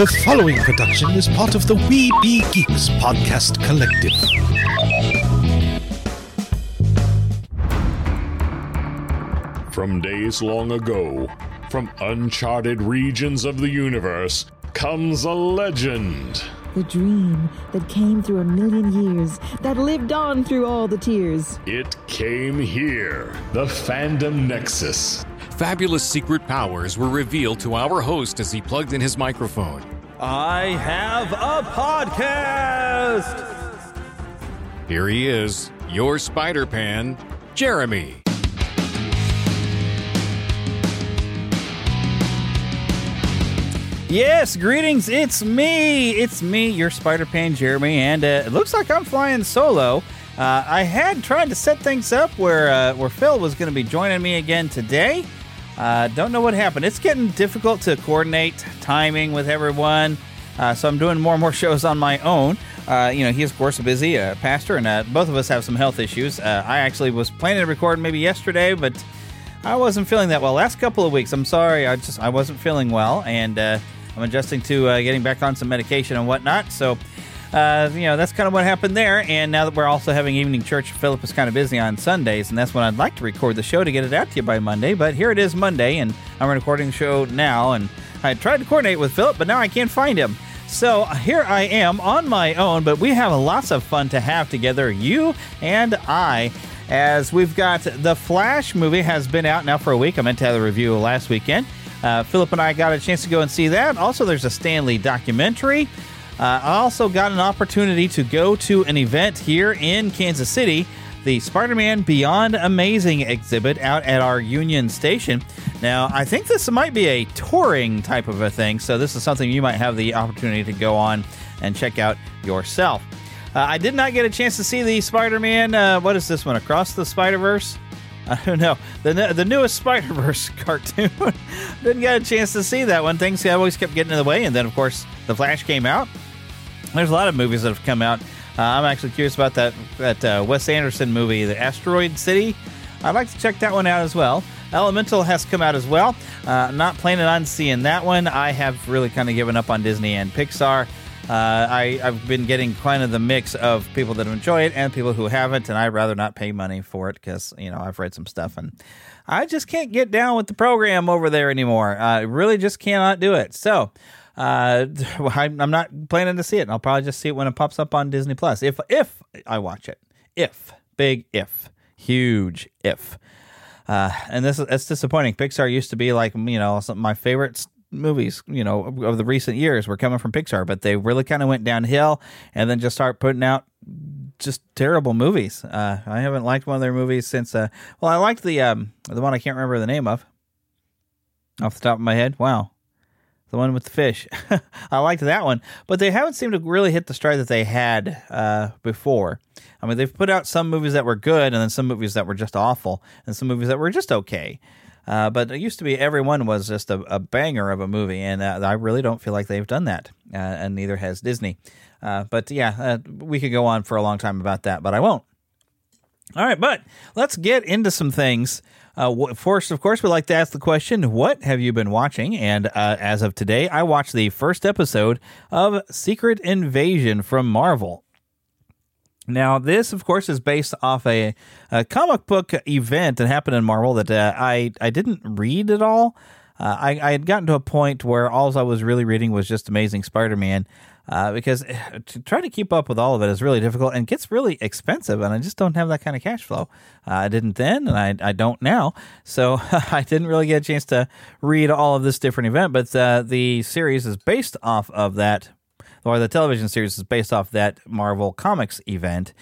The following production is part of the We Be Geeks podcast collective. From days long ago, from uncharted regions of the universe, comes a legend. The dream that came through a million years, that lived on through all the tears. It came here, the Fandom Nexus. Fabulous secret powers were revealed to our host as he plugged in his microphone. I have a podcast! Here he is, your Spider Pan, Jeremy. Yes, greetings. It's me. It's me, your Spider Pan Jeremy, and uh, it looks like I'm flying solo. Uh, I had tried to set things up where uh, where Phil was going to be joining me again today. Uh, don't know what happened. It's getting difficult to coordinate timing with everyone, uh, so I'm doing more and more shows on my own. Uh, you know, he's of course a busy pastor, and both of us have some health issues. I actually was planning to record maybe yesterday, but I wasn't feeling that well. Last couple of weeks, I'm sorry, I just I wasn't feeling well, and I'm adjusting to uh, getting back on some medication and whatnot. So, uh, you know, that's kind of what happened there. And now that we're also having evening church, Philip is kind of busy on Sundays, and that's when I'd like to record the show to get it out to you by Monday. But here it is Monday, and I'm recording the show now. And I tried to coordinate with Philip, but now I can't find him. So here I am on my own, but we have lots of fun to have together, you and I as we've got the Flash movie has been out now for a week. I meant to have the review last weekend. Uh, Philip and I got a chance to go and see that. Also, there's a Stan Lee documentary. Uh, I also got an opportunity to go to an event here in Kansas City, the Spider Man Beyond Amazing exhibit out at our Union Station. Now, I think this might be a touring type of a thing, so this is something you might have the opportunity to go on and check out yourself. Uh, I did not get a chance to see the Spider Man, uh, what is this one, Across the Spider Verse? I don't know the the newest Spider Verse cartoon. Didn't get a chance to see that one. Things always kept getting in the way, and then of course the Flash came out. There's a lot of movies that have come out. Uh, I'm actually curious about that that uh, Wes Anderson movie, The Asteroid City. I'd like to check that one out as well. Elemental has come out as well. Uh, not planning on seeing that one. I have really kind of given up on Disney and Pixar. Uh, I, I've been getting kind of the mix of people that enjoy it and people who haven't, and I'd rather not pay money for it because you know I've read some stuff and I just can't get down with the program over there anymore. I really just cannot do it. So uh, I'm not planning to see it. I'll probably just see it when it pops up on Disney Plus if if I watch it. If big if huge if. Uh, and this is it's disappointing. Pixar used to be like you know some of my favorites movies, you know, of the recent years were coming from Pixar, but they really kind of went downhill and then just start putting out just terrible movies. Uh, I haven't liked one of their movies since. Uh, well, I liked the um, the one I can't remember the name of off the top of my head. Wow, the one with the fish. I liked that one, but they haven't seemed to really hit the stride that they had uh, before. I mean, they've put out some movies that were good, and then some movies that were just awful, and some movies that were just okay. Uh, but it used to be every one was just a, a banger of a movie, and uh, I really don't feel like they've done that, uh, and neither has Disney. Uh, but yeah, uh, we could go on for a long time about that, but I won't. All right, but let's get into some things. Uh, first, of course, we like to ask the question, What have you been watching? And as of today, I watched the first episode of Secret Invasion from Marvel. Now, this, of course, is based off a, a comic book event that happened in Marvel that uh, I I didn't read at all. Uh, I, I had gotten to a point where all I was really reading was just Amazing Spider-Man, uh, because eh, to try to keep up with all of it is really difficult and gets really expensive, and I just don't have that kind of cash flow. Uh, I didn't then, and I, I don't now, so I didn't really get a chance to read all of this different event. But uh, the series is based off of that or the television series is based off that Marvel Comics event.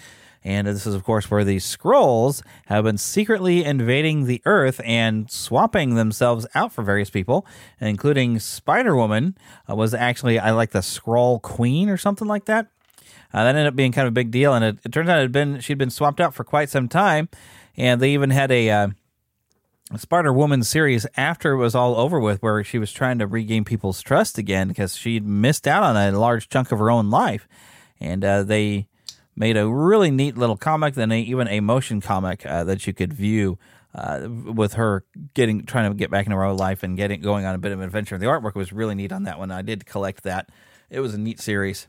And this is, of course, where the Skrulls have been secretly invading the Earth and swapping themselves out for various people, including Spider Woman uh, was actually, I like the Skrull Queen or something like that. Uh, that ended up being kind of a big deal, and it, it turns out it had been she'd been swapped out for quite some time, and they even had a uh, Spider Woman series after it was all over with, where she was trying to regain people's trust again because she'd missed out on a large chunk of her own life. And uh, they made a really neat little comic, then even a motion comic uh, that you could view uh, with her getting trying to get back into her own life and getting going on a bit of an adventure. The artwork was really neat on that one. I did collect that. It was a neat series.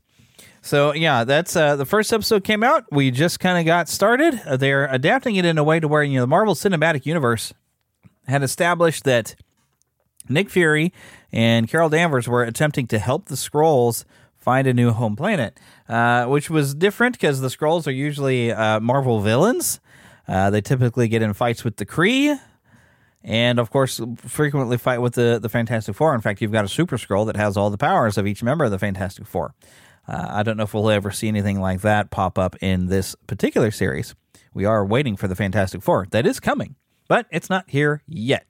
So yeah, that's uh, the first episode came out. We just kind of got started. Uh, they're adapting it in a way to where you know the Marvel Cinematic Universe had established that Nick Fury and Carol Danvers were attempting to help the Skrulls find a new home planet, uh, which was different because the Skrulls are usually uh, Marvel villains. Uh, they typically get in fights with the Kree, and of course, frequently fight with the the Fantastic Four. In fact, you've got a Super Skrull that has all the powers of each member of the Fantastic Four. Uh, I don't know if we'll ever see anything like that pop up in this particular series. We are waiting for the Fantastic Four. That is coming, but it's not here yet.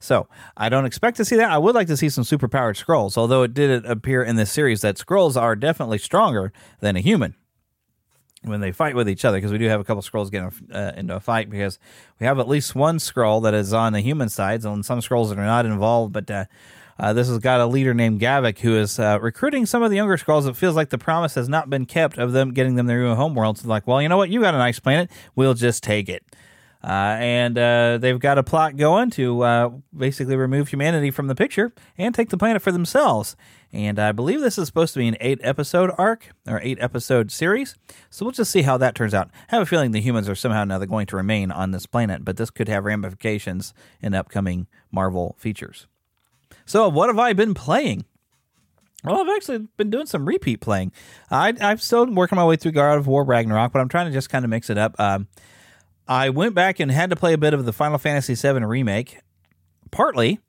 So I don't expect to see that. I would like to see some superpowered Skrulls, although it did appear in this series that Skrulls are definitely stronger than a human when they fight with each other because we do have a couple Skrulls getting uh, into a fight because we have at least one Skrull that is on the human side and some Skrulls that are not involved but uh, uh, this has got a leader named Gravik who is uh, recruiting some of the younger Skrulls. It feels like the promise has not been kept of them getting them their new homeworld. So like, well, you know what? You got a nice planet. We'll just take it. Uh, and uh, they've got a plot going to uh, basically remove humanity from the picture and take the planet for themselves. And I believe this is supposed to be an eight episode arc or eight episode series. So we'll just see how that turns out. I have a feeling the humans are somehow now going to remain on this planet, but this could have ramifications in upcoming Marvel features. So, what have I been playing? Well, I've actually been doing some repeat playing. I, I'm still working my way through God of War Ragnarok, but I'm trying to just kind of mix it up. Um, I went back and had to play a bit of the Final Fantasy VII remake. Partly,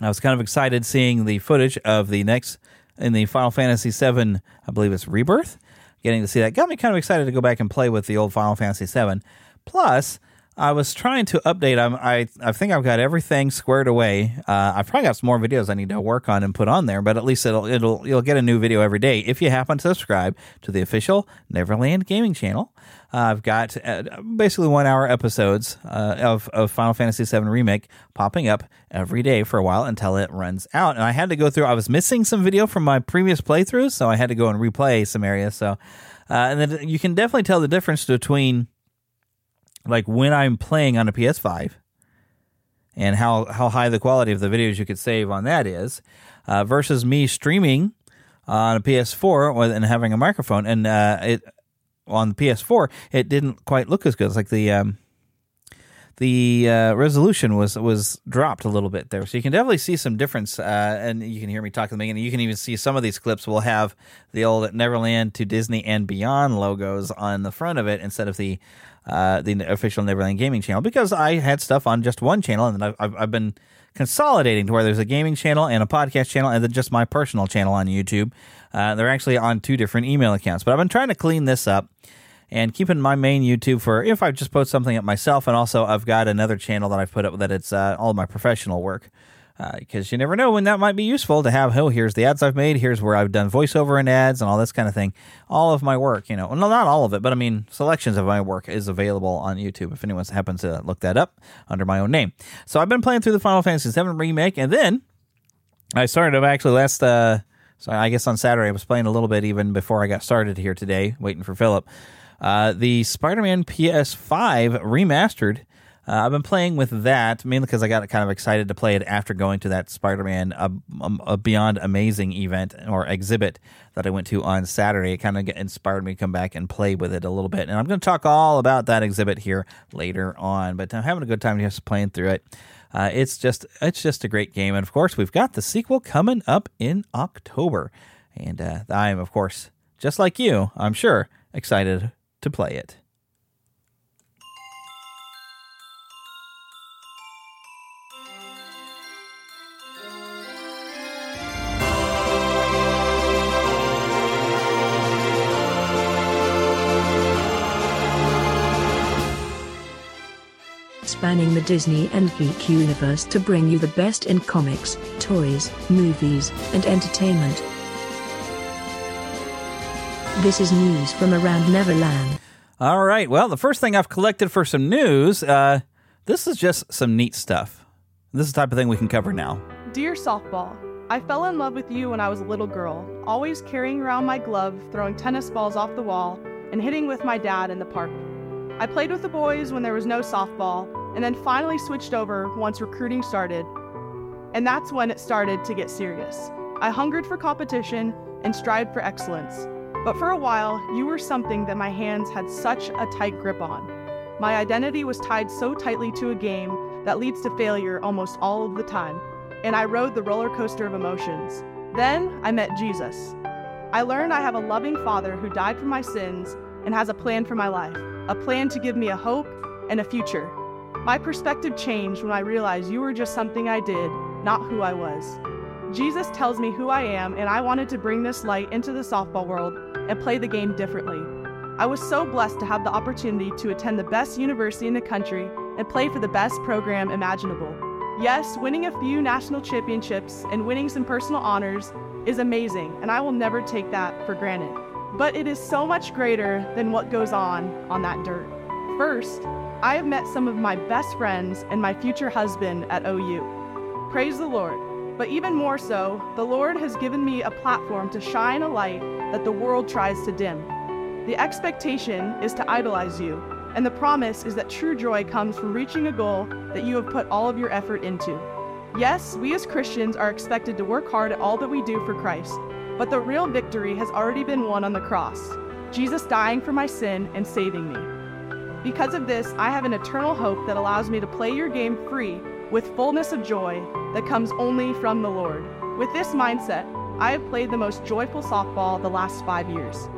I was kind of excited seeing the footage of the next in the Final Fantasy VII, I believe it's Rebirth. Getting to see that got me kind of excited to go back and play with the old Final Fantasy VII. Plus, I was trying to update. I'm, I I think I've got everything squared away. Uh, I've probably got some more videos I need to work on and put on there, but at least it'll it'll you'll get a new video every day if you happen to subscribe to the official Neverland Gaming channel. Uh, I've got uh, basically one hour episodes uh, of of Final Fantasy VII remake popping up every day for a while until it runs out. And I had to go through. I was missing some video from my previous playthroughs, so I had to go and replay some areas. So, uh, and then you can definitely tell the difference between like when I'm playing on a PS5 and how, how high the quality of the videos you could save on that is uh, versus me streaming on a PS4 and having a microphone. And uh, it on the PS4, it didn't quite look as good. It's like the um, the uh, resolution was was dropped a little bit there, so you can definitely see some difference. Uh, and you can hear me talking to me, and you can even see some of these clips will have the old Neverland to Disney and Beyond logos on the front of it instead of the uh, the official Neverland Gaming channel because I had stuff on just one channel, and I've, I've, I've been consolidating to where there's a gaming channel and a podcast channel, and then just my personal channel on YouTube. Uh, they're actually on two different email accounts, but I've been trying to clean this up and keeping my main YouTube for if I just post something up myself, and also I've got another channel that I've put up that it's uh, all my professional work because uh, you never know when that might be useful to have. Oh, here's the ads I've made. Here's where I've done voiceover and ads and all this kind of thing. All of my work, you know, well, not all of it, but I mean, selections of my work is available on YouTube if anyone happens to look that up under my own name. So I've been playing through the Final Fantasy VII remake, and then I started actually last. Uh, so I guess on Saturday I was playing a little bit even before I got started here today, waiting for Philip. Uh, the Spider-Man PS5 remastered uh, I've been playing with that mainly because I got kind of excited to play it after going to that Spider-Man uh, um, a Beyond Amazing event or exhibit that I went to on Saturday. It kind of inspired me to come back and play with it a little bit, and I'm going to talk all about that exhibit here later on. But I'm having a good time just playing through it. Uh, it's just it's just a great game, and of course we've got the sequel coming up in October, and uh, I am of course just like you, I'm sure excited to play it. Spanning the Disney and geek universe to bring you the best in comics, toys, movies, and entertainment. This is news from around Neverland. All right. Well, the first thing I've collected for some news, uh, this is just some neat stuff. This is the type of thing we can cover now. Dear softball, I fell in love with you when I was a little girl, always carrying around my glove, throwing tennis balls off the wall, and hitting with my dad in the park. I played with the boys when there was no softball, and then finally switched over once recruiting started. And that's when it started to get serious. I hungered for competition and strived for excellence. But for a while, you were something that my hands had such a tight grip on. My identity was tied so tightly to a game that leads to failure almost all of the time, and I rode the roller coaster of emotions. Then I met Jesus. I learned I have a loving Father who died for my sins and has a plan for my life, a plan to give me a hope and a future. My perspective changed when I realized you were just something I did, not who I was. Jesus tells me who I am, and I wanted to bring this light into the softball world and play the game differently. I was so blessed to have the opportunity to attend the best university in the country and play for the best program imaginable. Yes, winning a few national championships and winning some personal honors is amazing, and I will never take that for granted. But it is so much greater than what goes on on that dirt. First, I have met some of my best friends and my future husband at OU. Praise the Lord. But even more so, the Lord has given me a platform to shine a light that the world tries to dim. The expectation is to idolize you, and the promise is that true joy comes from reaching a goal that you have put all of your effort into. Yes, we as Christians are expected to work hard at all that we do for Christ, but the real victory has already been won on the cross Jesus dying for my sin and saving me. Because of this, I have an eternal hope that allows me to play your game free with fullness of joy that comes only from the Lord. With this mindset, I have played the most joyful softball the last five years.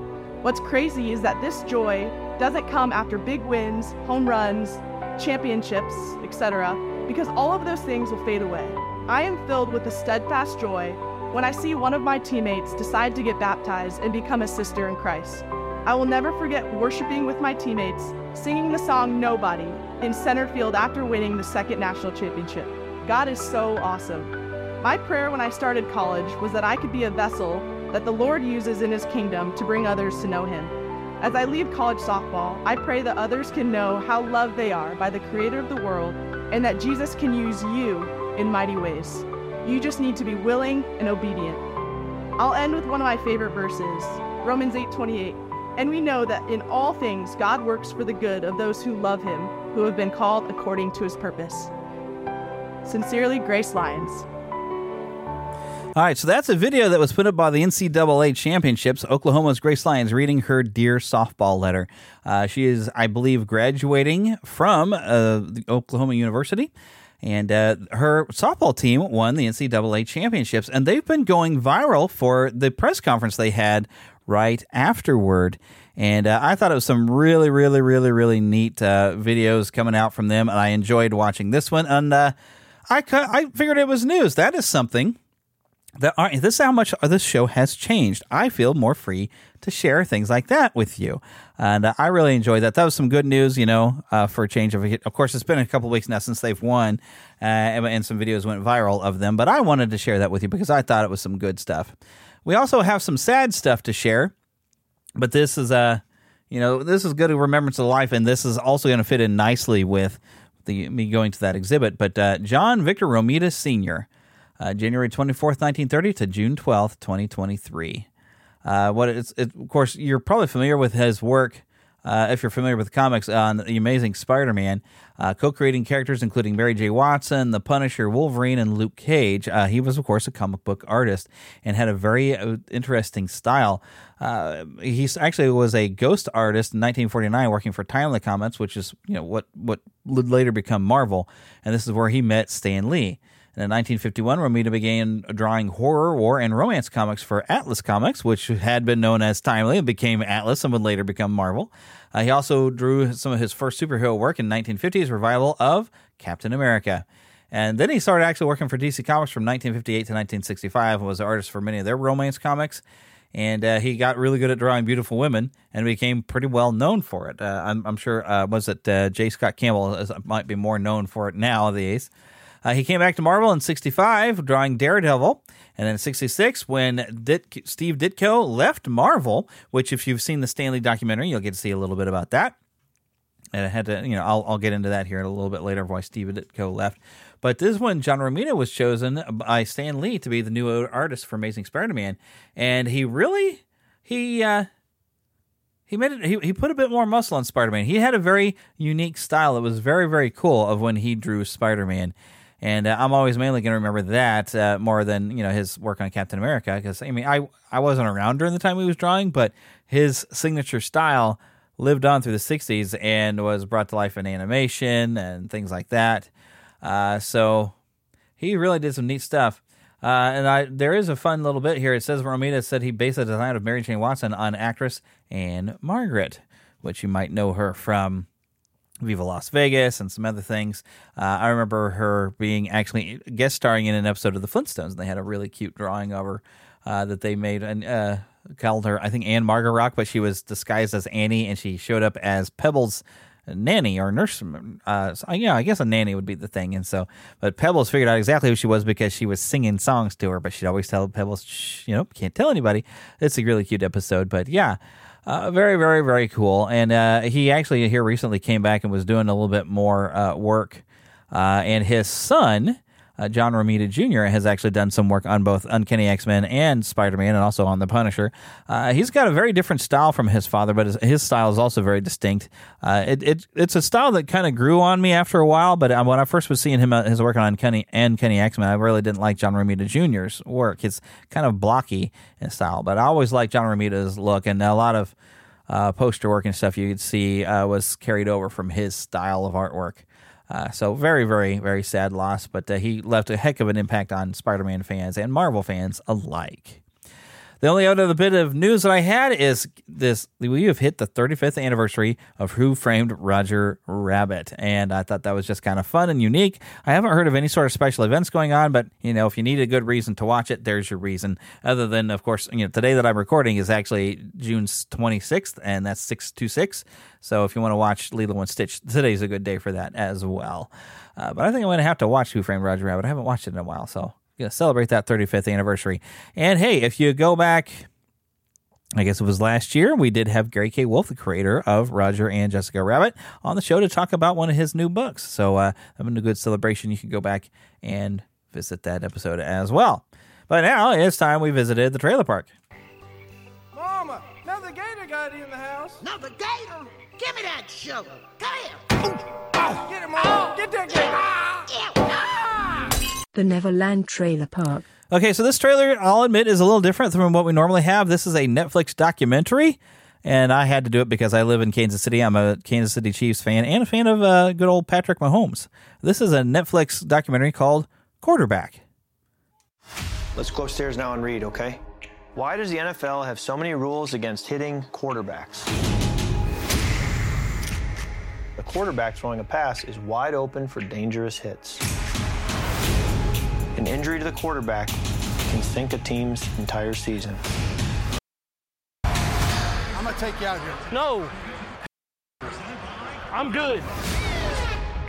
What's crazy is that this joy doesn't come after big wins, home runs, championships, etc., because all of those things will fade away. I am filled with a steadfast joy when I see one of my teammates decide to get baptized and become a sister in Christ. I will never forget worshiping with my teammates, singing the song Nobody in center field after winning the second national championship. God is so awesome. My prayer when I started college was that I could be a vessel that the Lord uses in His kingdom to bring others to know Him. As I leave college softball, I pray that others can know how loved they are by the Creator of the world and that Jesus can use you in mighty ways. You just need to be willing and obedient. I'll end with one of my favorite verses, Romans 8:28. And we know that in all things God works for the good of those who love him, who have been called according to his purpose. Sincerely, Grace Lyons. All right, so that's a video that was put up by the NCAA Championships. Oklahoma's Grace Lyons reading her Dear Softball letter. Uh, she is, I believe, graduating from uh, Oklahoma University. And uh, her softball team won the NCAA championships, and they've been going viral for the press conference they had right afterward. And uh, I thought it was some really, really, really, really neat uh, videos coming out from them, and I enjoyed watching this one. And uh, I, I figured it was news. That is something that are, this is how much this show has changed. I feel more free to share things like that with you, and uh, I really enjoyed that. That was some good news, you know, uh, for a change of. Of course, it's been a couple weeks now since they've won, uh, and some videos went viral of them. But I wanted to share that with you because I thought it was some good stuff. We also have some sad stuff to share, but this is a, you know, this is good remembrance of life, and this is also going to fit in nicely with the me going to that exhibit. But uh, John Victor Romita Sr uh, January 24th, 1930 to June 12th, 2023. Uh, what it's, it, of course, you're probably familiar with his work. Uh, if you're familiar with comics on the Amazing Spider-Man, uh, co-creating characters including Mary J. Watson, The Punisher, Wolverine, and Luke Cage. Uh, he was, of course, a comic book artist and had a very uh, interesting style. Uh, he actually was a ghost artist in 1949, working for Timely Comics, which is you know what what would later become Marvel, and this is where he met Stan Lee. And in 1951, Romita began drawing horror, war, and romance comics for Atlas Comics, which had been known as Timely and became Atlas and would later become Marvel. Uh, he also drew some of his first superhero work in 1950's revival of Captain America. And then he started actually working for DC Comics from 1958 to 1965 and was the artist for many of their romance comics. And uh, he got really good at drawing beautiful women and became pretty well known for it. Uh, I'm, I'm, sure, uh, was it uh, J. Scott Campbell might be more known for it nowadays. Uh, he came back to Marvel in 65, drawing Daredevil. And then in 66, when Dit- Steve Ditko left Marvel, which, if you've seen the Stan Lee documentary, you'll get to see a little bit about that. And I had to, you know, I'll, I'll get into that here a little bit later of why Steve Ditko left. But this is when John Romita was chosen by Stan Lee to be the new artist for Amazing Spider-Man, and he really he uh, he made it. He, he put a bit more muscle on Spider-Man. He had a very unique style. It was very very cool of when he drew Spider-Man, and uh, I'm always mainly going to remember that uh, more than you know his work on Captain America. Because I mean, I I wasn't around during the time he was drawing, but his signature style lived on through the 60s and was brought to life in animation and things like that. Uh, so he really did some neat stuff. Uh, and I, there is a fun little bit here. It says Romita said he based the design of Mary Jane Watson on actress Ann-Margret, which you might know her from Viva Las Vegas and some other things. Uh, I remember her being actually guest starring in an episode of The Flintstones. And they had a really cute drawing of her uh, that they made and uh, called her, I think, Anne Margaret Rock, but she was disguised as Annie and she showed up as Pebbles nanny or nurse. Uh, so, yeah, I guess a nanny would be the thing. And so, but Pebbles figured out exactly who she was because she was singing songs to her. But she'd always tell Pebbles, you know, can't tell anybody. It's a really cute episode. But yeah, uh, very, very, very cool. And uh, he actually here recently came back and was doing a little bit more uh, work. Uh, and his son uh, John Romita Jr. has actually done some work on both Uncanny X Men and Spider Man, and also on The Punisher. Uh, he's got a very different style from his father, but his, his style is also very distinct. Uh, it, it, it's a style that kind of grew on me after a while, but uh, when I first was seeing him uh, his work on Uncanny and Kenny X Men, I really didn't like John Romita Jr.'s work. It's kind of blocky in style, but I always liked John Romita's look, and a lot of uh, poster work and stuff you could see was carried over from his style of artwork. Uh, so very, very, very sad loss, but uh, he left a heck of an impact on Spider-Man fans and Marvel fans alike. The only other bit of news that I had is this: we have hit the 35th anniversary of Who Framed Roger Rabbit, and I thought that was just kind of fun and unique. I haven't heard of any sort of special events going on, but you know, if you need a good reason to watch it, there's your reason. Other than, of course, you know, today that I'm recording is actually June 26th, and that's 626. So if you want to watch Lilo and Stitch, today's a good day for that as well. Uh, but I think I'm going to have to watch Who Framed Roger Rabbit. I haven't watched it in a while, so going to celebrate that 35th anniversary. And hey, if you go back, I guess it was last year, we did have Gary K. Wolf, the creator of Roger and Jessica Rabbit, on the show to talk about one of his new books. So, uh, having a good celebration, you can go back and visit that episode as well. But now it's time we visited the trailer park. Mama, now the gator got in the house. Now the gator? Give me that shovel. Come here. Get him, Mama. Get that gator. The Neverland Trailer Park. Okay, so this trailer, I'll admit, is a little different from what we normally have. This is a Netflix documentary, and I had to do it because I live in Kansas City. I'm a Kansas City Chiefs fan and a fan of uh, good old Patrick Mahomes. This is a Netflix documentary called Quarterback. Let's go upstairs now and read, okay? Why does the NFL have so many rules against hitting quarterbacks? The quarterback throwing a pass is wide open for dangerous hits. An injury to the quarterback can sink a team's entire season. I'm gonna take you out here. No. I'm good.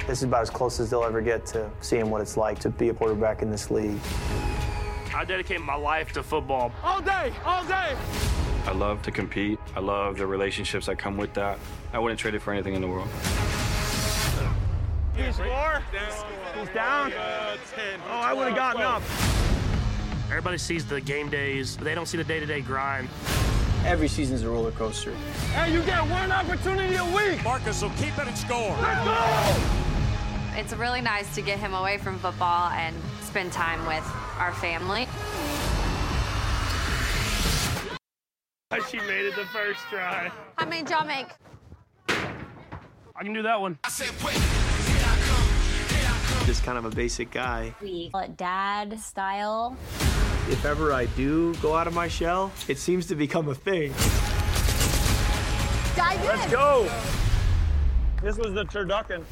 This is about as close as they'll ever get to seeing what it's like to be a quarterback in this league. I dedicate my life to football. All day, all day. I love to compete. I love the relationships that come with that. I wouldn't trade it for anything in the world. He score? He's down. Uh, oh, I would have gotten up. Everybody sees the game days, but they don't see the day-to-day grind. Every season's a roller coaster. Hey, you get one opportunity a week. Marcus will keep it and score. Let's go! It's really nice to get him away from football and spend time with our family. She made it the first try. How many did y'all make? I can do that one. Just kind of a basic guy. We call it dad style. If ever I do go out of my shell, it seems to become a thing. Dive in. Let's go. This was the turducken.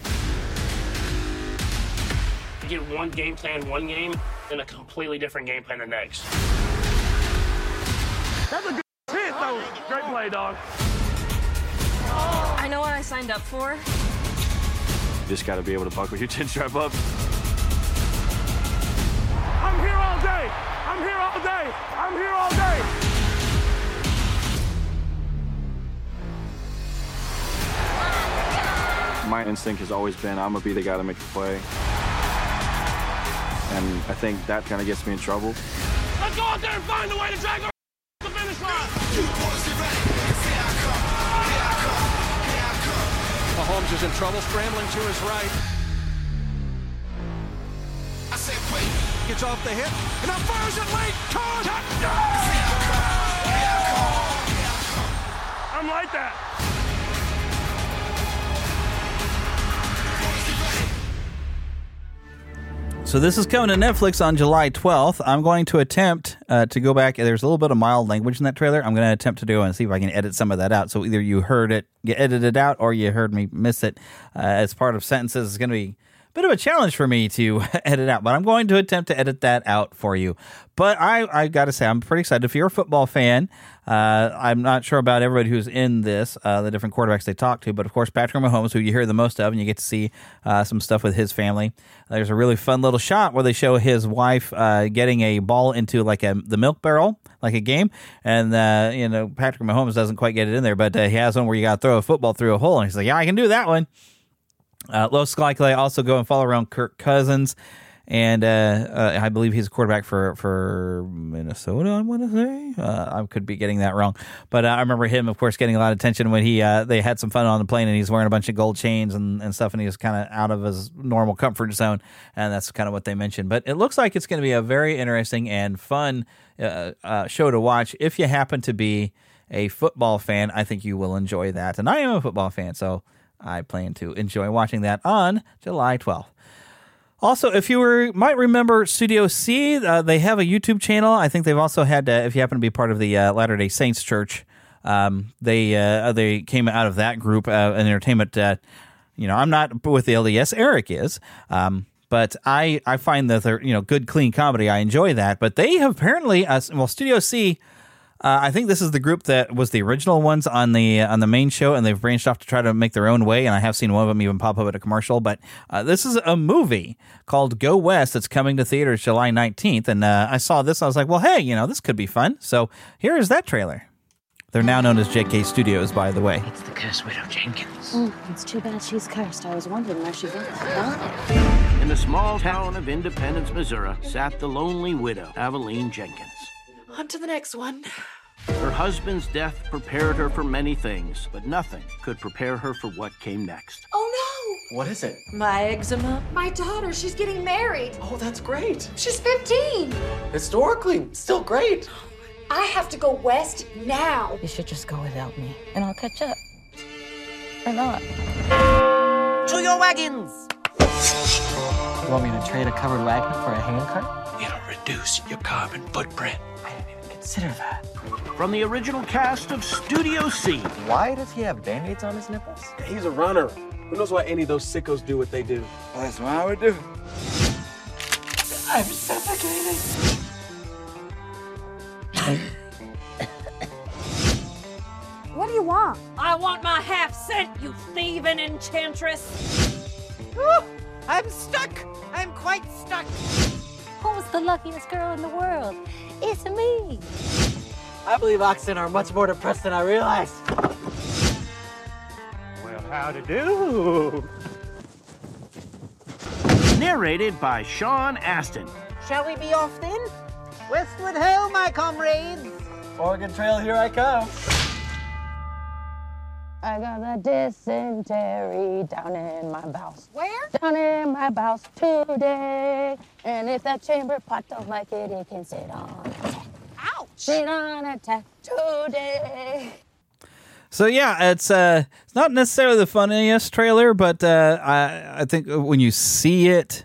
You get one game plan one game, then a completely different game plan the next. That's a good hit, though. Great play, dog. I know what I signed up for. You just got to be able to buckle your chin strap up. I'm here all day. I'm here all day. I'm here all day. My instinct has always been I'm going to be the guy to make the play. And I think that kind of gets me in trouble. Let's go out there and find a way to drag her the finish line. Mahomes is in trouble, scrambling to his right. I say wait. Gets off the hip, and now fires it late. Caught! I'm like that. So this is coming to Netflix on July 12th. I'm going to attempt uh, to go back. There's a little bit of mild language in that trailer. I'm going to attempt to do and see if I can edit some of that out. So either you heard it get edited out or you heard me miss it uh, as part of sentences. It's going to be bit of a challenge for me to edit out, but I'm going to attempt to edit that out for you. But I, I got to say, I'm pretty excited. If you're a football fan, uh, I'm not sure about everybody who's in this, uh, the different quarterbacks they talk to, but of course, Patrick Mahomes, who you hear the most of, and you get to see uh, some stuff with his family. There's a really fun little shot where they show his wife uh, getting a ball into like a the milk barrel, like a game, and uh, you know Patrick Mahomes doesn't quite get it in there, but uh, he has one where you got to throw a football through a hole, and he's like, "Yeah, I can do that one." Uh, Los also go and follow around Kirk Cousins, and uh, uh, I believe he's a quarterback for for Minnesota. I want to say uh, I could be getting that wrong, but uh, I remember him, of course, getting a lot of attention when he they had some fun on the plane, and he's wearing a bunch of gold chains and, and stuff, and he was kind of out of his normal comfort zone, and that's kind of what they mentioned. But it looks like it's going to be a very interesting and fun show to watch if you happen to be a football fan. I think you will enjoy that, and I am a football fan, so. I plan to enjoy watching that on July 12th. Also, if you were might remember Studio C, uh, they have a YouTube channel. I think they've also had, uh, if you happen to be part of the uh, Latter Day Saints Church, um, they uh, they came out of that group, uh, an entertainment. Uh, you know, I'm not with the LDS. Eric is. Um, but I, I find that they're you know good clean comedy. I enjoy that. But they have apparently uh, well Studio C uh, I think this is the group that was the original ones on the on the main show, and they've branched off to try to make their own way. And I have seen one of them even pop up at a commercial. But uh, this is a movie called Go West that's coming to theaters July nineteenth, and uh, I saw this. I was like, well, hey, you know, this could be fun. So here is that trailer. They're now known as JK Studios, by the way. It's the cursed widow Jenkins. Mm, it's too bad she's cursed. I was wondering where she went. Huh? In the small town of Independence, Missouri, sat the lonely widow, Aveline Jenkins. On to the next one. Her husband's death prepared her for many things, but nothing could prepare her for what came next. Oh no! What is it? My eczema. My daughter, she's getting married. Oh, that's great. She's 15. Historically, still great. I have to go west now. You should just go without me, and I'll catch up. Or not. To your wagons! You want me to trade a covered wagon for a handcart? It'll reduce your carbon footprint. Consider that. From the original cast of Studio C. Why does he have band-aids on his nipples? He's a runner. Who knows why any of those sickos do what they do? Well, that's what I would do. I'm suffocating. What do you want? I want my half cent, you thieving enchantress! I'm stuck. I'm quite stuck. Who's the luckiest girl in the world? It's me. I believe oxen are much more depressed than I realized. Well, how to do? Narrated by Sean Astin. Shall we be off then? Westward ho, my comrades. Oregon Trail, here I come. I got a dysentery down in my bowels. Where? Down in my bowels today. And if that chamber pot don't like it, it can sit on attack. Ouch! Sit on attack today. So yeah, it's uh, it's not necessarily the funniest trailer, but uh, I I think when you see it,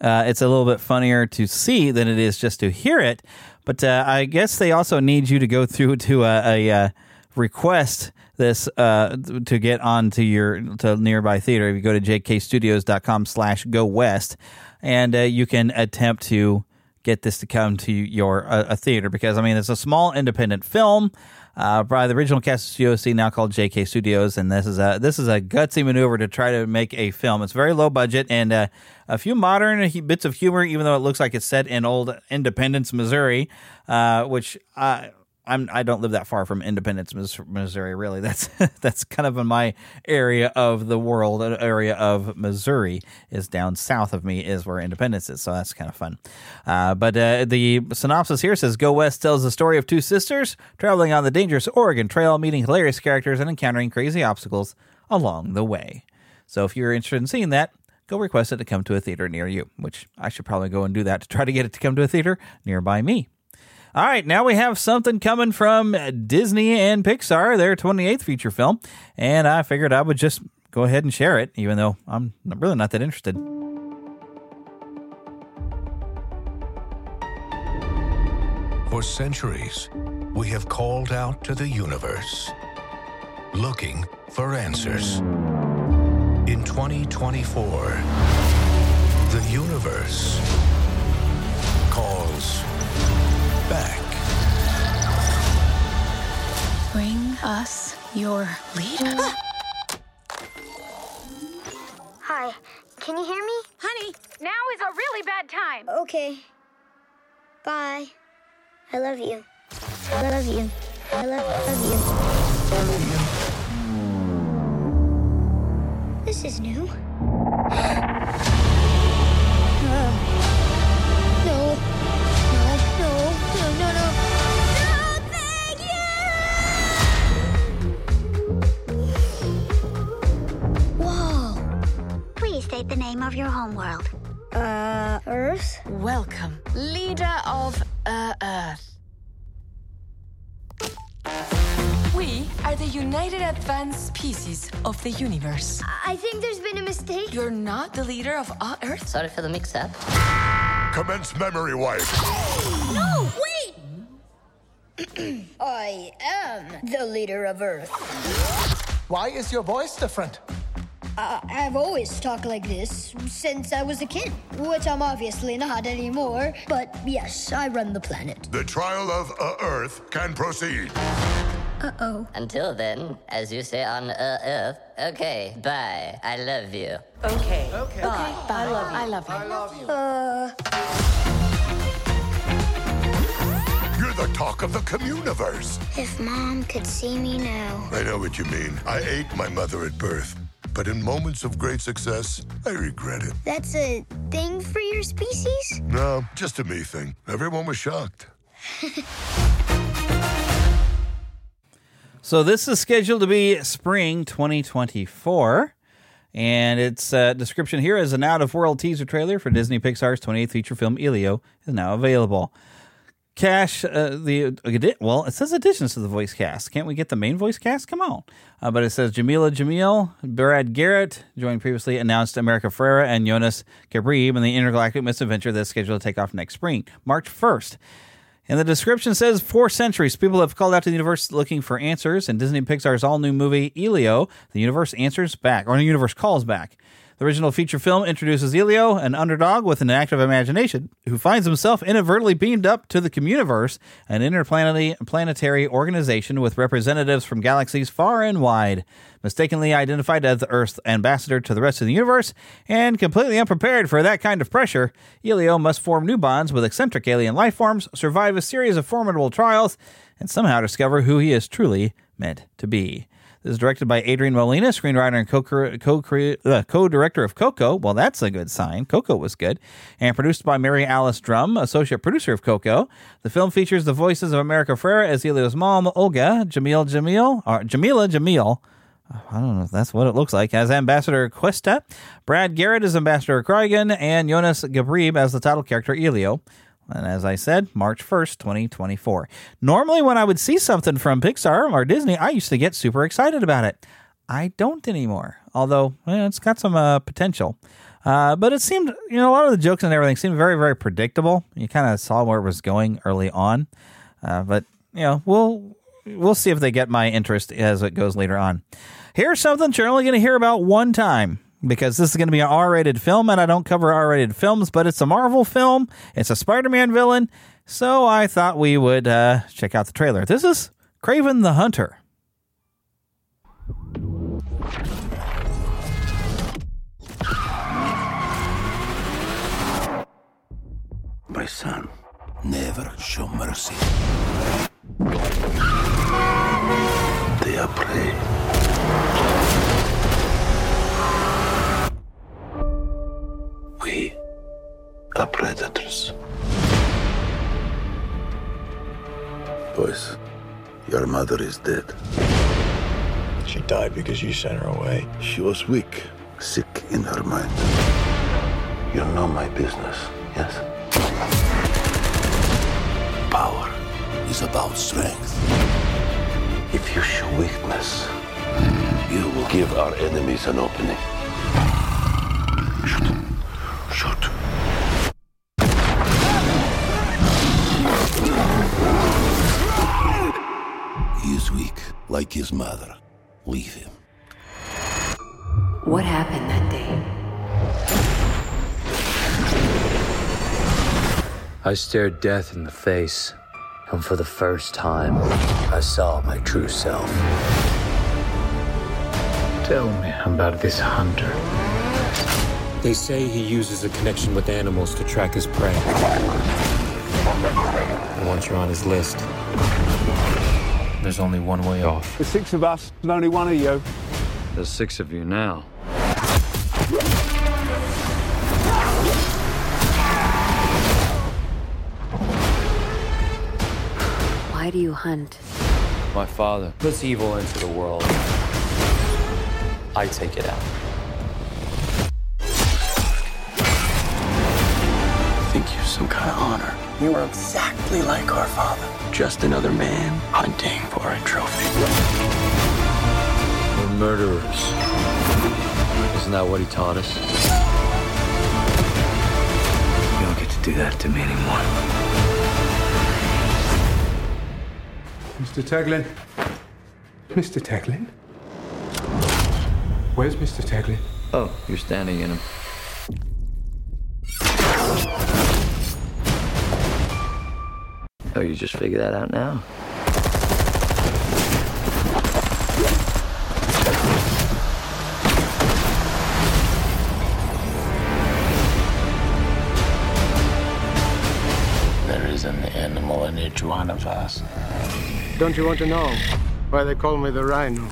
uh, it's a little bit funnier to see than it is just to hear it. But uh, I guess they also need you to go through to a, a, uh request this uh, to get onto your to nearby theater. If you go to jkstudios.com slash go west, and uh, you can attempt to get this to come to your uh, a theater because I mean it's a small independent film uh, by the original cast of Studio C, now called JK Studios, and this is a this is a gutsy maneuver to try to make a film. It's very low budget and uh, a few modern bits of humor, even though it looks like it's set in old Independence, Missouri, uh, which I. I'm I don't live that far from Independence, Missouri. Really, that's that's kind of in my area of the world. An area of Missouri is down south of me is where Independence is, so that's kind of fun. Uh, but uh, the synopsis here says: Go West tells the story of two sisters traveling on the dangerous Oregon Trail, meeting hilarious characters and encountering crazy obstacles along the way. So if you're interested in seeing that, go request it to come to a theater near you, which I should probably go and do that to try to get it to come to a theater nearby me. All right, now we have something coming from Disney and Pixar, their 28th feature film, and I figured I would just go ahead and share it, even though I'm really not that interested. For centuries, we have called out to the universe, looking for answers. In 2024, the universe calls back. Bring us your leader. Hi, can you hear me? Honey, now is a really bad time. Okay. Bye. I love you. I love you. I love, love you. This is new. Please state the name of your homeworld. Uh, Earth? Welcome, leader of uh, Earth. We are the United Advanced Species of the universe. I think there's been a mistake. You're not the leader of uh, Earth? Sorry for the mix up. Commence memory wipe. No, wait! I am the leader of Earth. Why is your voice different? Uh, I've always talked like this since I was a kid, which I'm obviously not anymore. But yes, I run the planet. The trial of uh, Earth can proceed. Uh oh. Until then, as you say on uh, Earth, okay, bye. I love you. Okay. Okay. Bye. Bye. I love you. I love you. I love you. Uh, You're the talk of the communiverse. if Mom could see me now. I know what you mean. I ate my mother at birth. But in moments of great success, I regret it. That's a thing for your species? No, just a me thing. Everyone was shocked. So this is scheduled to be spring 2024. And its uh, description here is an out of world teaser trailer for Disney Pixar's 28th feature film Elio is now available. Cash, uh, the well, it says additions to the voice cast. Can't we get the main voice cast? Come on. Uh, but it says Jamila Jamil, Brad Garrett, joined previously announced America Ferrera and Yonas Kibreab in the intergalactic misadventure that's scheduled to take off next spring, March 1st. And the description says for centuries, people have called out to the universe looking for answers. And Disney Pixar's all new movie, Elio, the universe answers back, or the universe calls back. The original feature film introduces Elio, an underdog with an active imagination, who finds himself inadvertently beamed up to the Communiverse, an interplanetary planetary organization with representatives from galaxies far and wide. Mistakenly identified as the Earth's ambassador to the rest of the universe, and completely unprepared for that kind of pressure, Elio must form new bonds with eccentric alien life forms, survive a series of formidable trials, and somehow discover who he is truly meant to be. Is directed by Adrian Molina, screenwriter and co- uh, co-director of Coco. Well, that's a good sign. Coco was good. And produced by Mary Alice Drum, associate producer of Coco. The film features the voices of America Ferrera as Elio's mom, Olga, Jamil Jamil, or Jamila Jamil. I don't know if that's what it looks like. As Ambassador Questa, Brad Garrett as Ambassador Krygan, and Yonas Kibreab as the title character Elio. And as I said, March 1st, 2024. Normally, when I would see something from Pixar or Disney, I used to get super excited about it. I don't anymore, although well, it's got some uh, potential. Uh, but it seemed, you know, a lot of the jokes and everything seemed very, very predictable. You kind of saw where it was going early on. Uh, but, you know, we'll we'll see if they get my interest as it goes later on. Here's something you're only going to hear about one time because this is going to be an R-rated film, and I don't cover R-rated films, but it's a Marvel film. It's a Spider-Man villain, so I thought we would uh, check out the trailer. This is Kraven the Hunter. My son, never show mercy. They are prey. We are predators. Boys, your mother is dead. She died because you sent her away. She was weak. sick in her mind. You know my business, yes? Power is about strength. If you show weakness, you will give our enemies an opening. Shoot. Shoot. Like his mother. Leave him. What happened that day? I stared death in the face, and for the first time, I saw my true self. Tell me about this hunter. They say he uses a connection with animals to track his prey. And once you're on his list, there's only one way off. There's six of us, and only one of you. There's six of you now. Why do you hunt? My father puts evil into the world. I take it out. I think you're some kind of honor. You are exactly like our father. Just another man hunting for a trophy. We're murderers. Isn't that what he taught us? You don't get to do that to me anymore. Mr. Taglin. Mr. Taglin? Where's Mr. Taglin? Oh, you're standing in him. Oh, you just figured that out now? There is an animal in each one of us. Don't you want to know why they call me the Rhino?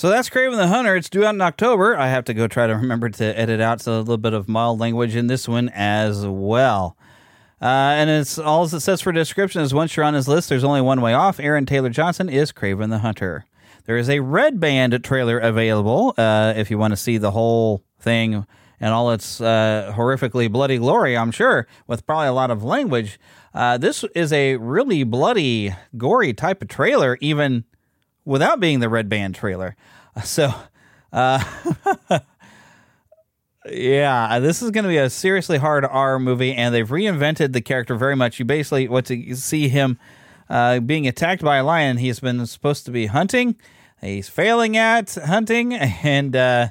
So that's Kraven the Hunter. It's due out in October. I have to go try to remember to edit out a little bit of mild language in this one as well. Uh, and it's all it says for description is once you're on his list, there's only one way off. Aaron Taylor Johnson is Kraven the Hunter. There is a Red Band trailer available uh, if you want to see the whole thing and all its uh, horrifically bloody glory, I'm sure, with probably a lot of language. Uh, this is a really bloody, gory type of trailer, even without being the Red Band trailer. So, uh, yeah, this is going to be a seriously hard R movie, and they've reinvented the character very much. You basically what to see him uh, being attacked by a lion. He's been supposed to be hunting. He's failing at hunting, and uh,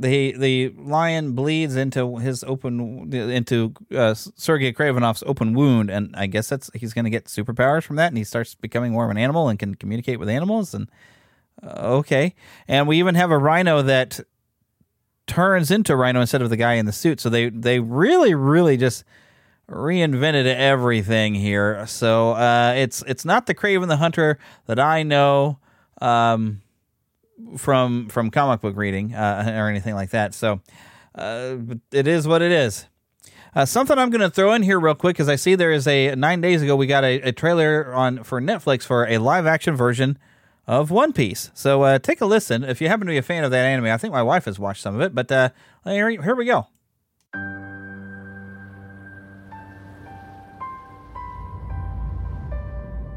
the the lion bleeds into his open into uh, Sergei Kravinoff's open wound, and I guess that's he's going to get superpowers from that, and he starts becoming more of an animal and can communicate with animals. And uh, okay, and we even have a rhino that turns into Rhino instead of the guy in the suit. So they they really really just reinvented everything here. So uh, it's it's not the Kraven the Hunter that I know. Um, from from comic book reading uh, or anything like that. So uh, it is what it is. Uh, something I'm going to throw in here real quick because I see there is a nine days ago we got a, a, trailer on for Netflix for a live action version of One Piece. So uh, take a listen if you happen to be a fan of that anime. I think my wife has watched some of it, but uh, here, here we go.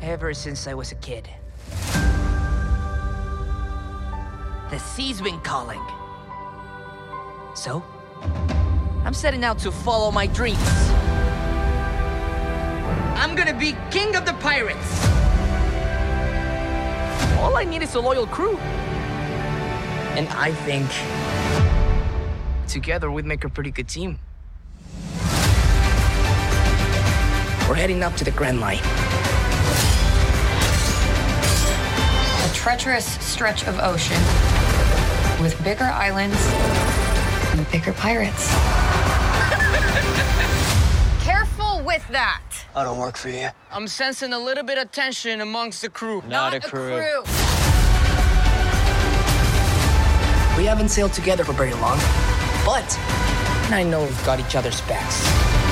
Ever since I was a kid. The sea's been calling. So, I'm setting out to follow my dreams. I'm gonna be king of the pirates. All I need is a loyal crew. And I think together we'd make a pretty good team. We're heading up to the Grand Line. A treacherous stretch of ocean with bigger islands and bigger pirates. Careful with that. I don't work for you. I'm sensing a little bit of tension amongst the crew. Not a crew. We haven't sailed together for very long, but I know we've got each other's backs.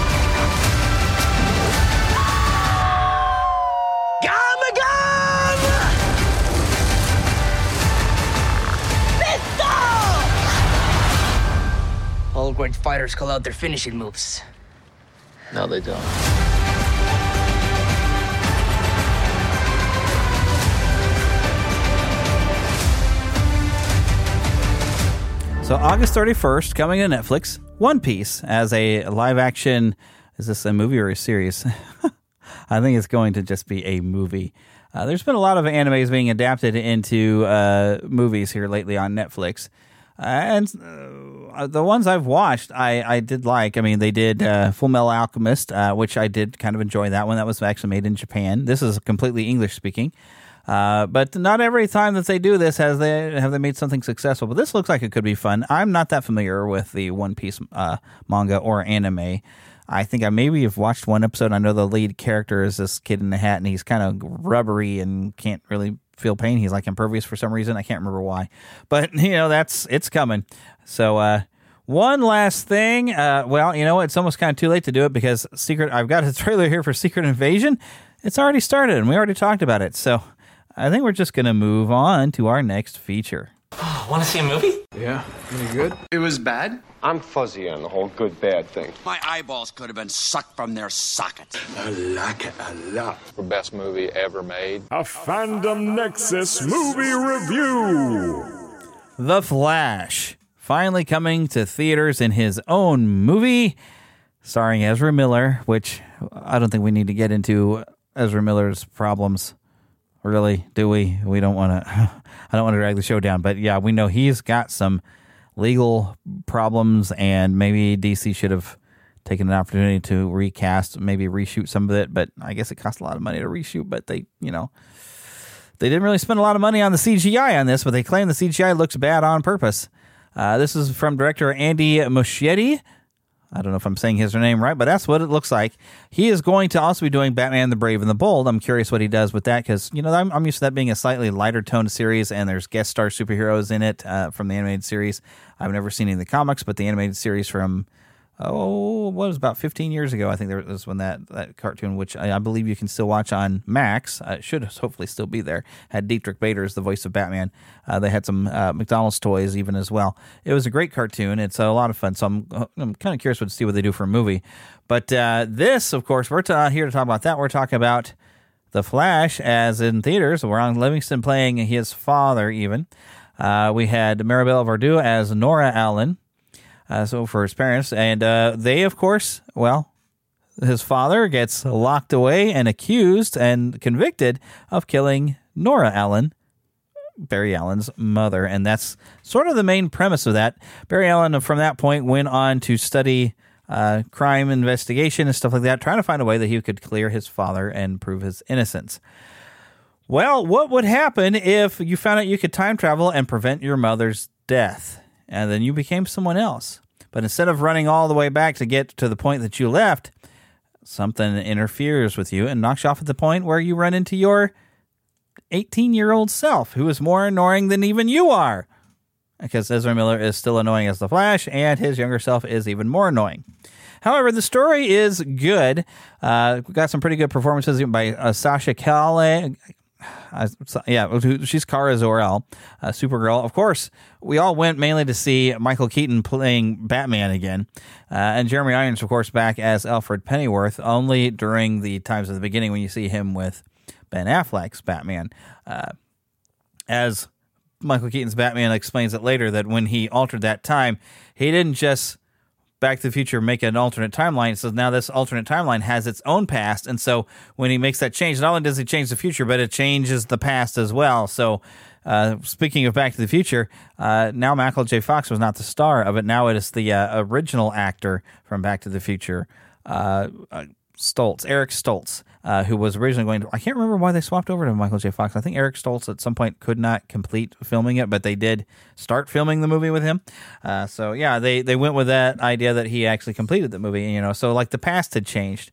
Great fighters call out their finishing moves. No, they don't. So August 31st, coming to Netflix, One Piece as a live action. Is this a movie or a series? I think it's going to just be a movie. Uh, there's been a lot of animes being adapted into uh, movies here lately on Netflix. Uh, and uh, the ones I've watched, I, I did like. I mean, they did uh, Full Metal Alchemist, uh, which I did kind of enjoy that one. That was actually made in Japan. This is completely English speaking. Uh, but not every time that they do this has they have they made something successful. But this looks like it could be fun. I'm not that familiar with the One Piece uh, manga or anime. I think I maybe have watched one episode. I know the lead character is this kid in the hat, and he's kind of rubbery and can't really feel pain. He's like impervious for some reason. I can't remember why, but you know that's it's coming. So uh, one last thing. Uh, well, you know what? It's almost kind of too late to do it because Secret. I've got a trailer here for Secret Invasion. It's already started, and we already talked about it. So I think we're just gonna move on to our next feature. Want to see a movie? Yeah, any good? It was bad. I'm fuzzy on the whole good bad thing. My eyeballs could have been sucked from their sockets. I like it a lot. The best movie ever made. A Fandom Nexus movie review. The Flash finally coming to theaters in his own movie, starring Ezra Miller. Which I don't think we need to get into Ezra Miller's problems. Really, do we? We don't want to. I don't want to drag the show down, but yeah, we know he's got some legal problems, and maybe DC should have taken an opportunity to recast, maybe reshoot some of it. But I guess it cost a lot of money to reshoot. But they, you know, they didn't really spend a lot of money on the CGI on this, but they claim the CGI looks bad on purpose. Uh, this is from director Andy Muschietti. I don't know if I'm saying his name right, but that's what it looks like. He is going to also be doing Batman the Brave and the Bold. I'm curious what he does with that because, you know, I'm, I'm, used to that being a slightly lighter toned series and there's guest star superheroes in it uh, from the animated series. I've never seen any of the comics, but the animated series from, oh, what was about 15 years ago? I think there was when that, that cartoon, which I, I believe you can still watch on Max, uh, should hopefully still be there, had Diedrich Bader as the voice of Batman. Uh, they had some uh, McDonald's toys even as well. It was a great cartoon. It's a lot of fun. So I'm, I'm kind of curious to see what they do for a movie. But uh, this, of course, we're ta- here to talk about that. We're talking about The Flash as in theaters. We're Ron Livingston playing his father, even. Uh, we had Maribel Verdú as Nora Allen. Uh, so for his parents, and uh, they, of course, well, his father gets locked away and accused and convicted of killing Nora Allen, Barry Allen's mother, and that's sort of the main premise of that. Barry Allen, from that point, went on to study uh, crime investigation and stuff like that, trying to find a way that he could clear his father and prove his innocence. Well, what would happen if you found out you could time travel and prevent your mother's death, and then you became someone else? But instead of running all the way back to get to the point that you left, something interferes with you and knocks you off at the point where you run into your 18 year old self, who is more annoying than even you are. Because Ezra Miller is still annoying as the Flash, and his younger self is even more annoying. However, the story is good. Uh, we got some pretty good performances by uh, Sasha Calle. Yeah, she's Kara Zor-El, uh, Supergirl. Of course, we all went mainly to see Michael Keaton playing Batman again, uh, and Jeremy Irons, of course, back as Alfred Pennyworth. Only during the times of the beginning when you see him with Ben Affleck's Batman, uh, as Michael Keaton's Batman explains it later that when he altered that time, he didn't just Back to the Future make an alternate timeline. So now this alternate timeline has its own past, and so when he makes that change, not only does he change the future, but it changes the past as well. So. Uh, speaking of Back to the Future, uh, now Michael J. Fox was not the star of it. Now it is the uh, original actor from Back to the Future, uh, Stoltz, Eric Stoltz, uh, who was originally going to. I can't remember why they swapped over to Michael J. Fox. I think Eric Stoltz at some point could not complete filming it, but they did start filming the movie with him. Uh, so yeah, they they went with that idea that he actually completed the movie. You know, so like the past had changed,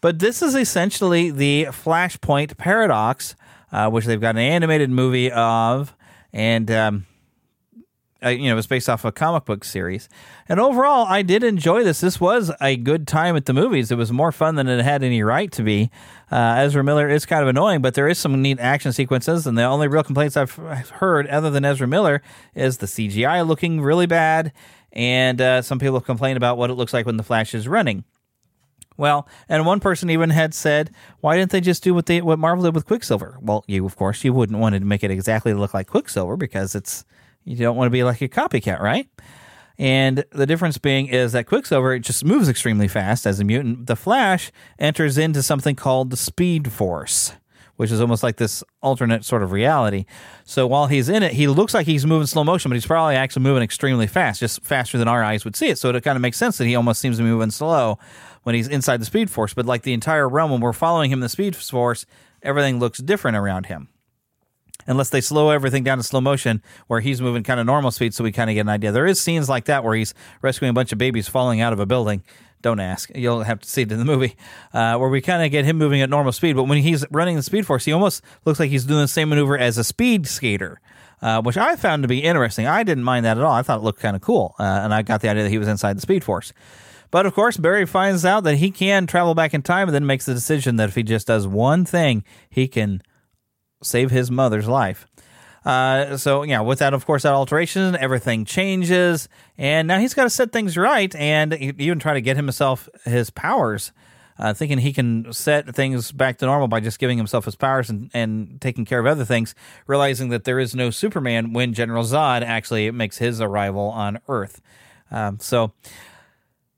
but this is essentially the Flashpoint paradox, uh, which they've got an animated movie of, and. Um, uh, you know, it was based off a comic book series. And overall, I did enjoy this. This was a good time at the movies. It was more fun than it had any right to be. Uh, Ezra Miller is kind of annoying, but there is some neat action sequences. And the only real complaints I've heard, other than Ezra Miller, is the CGI looking really bad and uh, some people complain about what it looks like when the Flash is running. Well, and one person even had said, "Why didn't they just do what they what Marvel did with Quicksilver?" Well, you of course you wouldn't want to make it exactly look like Quicksilver because it's you don't want to be like a copycat, right? And the difference being is that Quicksilver it just moves extremely fast as a mutant. The Flash enters into something called the Speed Force, which is almost like this alternate sort of reality. So while he's in it, he looks like he's moving slow motion, but he's probably actually moving extremely fast, just faster than our eyes would see it. So it kind of makes sense that he almost seems to be moving slow when he's inside the Speed Force. But like the entire realm, when we're following him in the Speed Force, everything looks different around him unless they slow everything down to slow motion where he's moving kind of normal speed so we kind of get an idea. There is scenes like that where he's rescuing a bunch of babies falling out of a building. Don't ask. You'll have to see it in the movie uh, where we kind of get him moving at normal speed. But when he's running the Speed Force, he almost looks like he's doing the same maneuver as a speed skater. Uh, which I found to be interesting. I didn't mind that at all. I thought it looked kind of cool, uh, and I got the idea that he was inside the Speed Force. But of course, Barry finds out that he can travel back in time, and then makes the decision that if he just does one thing, he can save his mother's life. Uh, so yeah, with that, of course, that alteration, everything changes, and now he's got to set things right, and even try to get himself his powers, uh, thinking he can set things back to normal by just giving himself his powers and, and taking care of other things, realizing that there is no Superman when General Zod actually makes his arrival on Earth. Um, so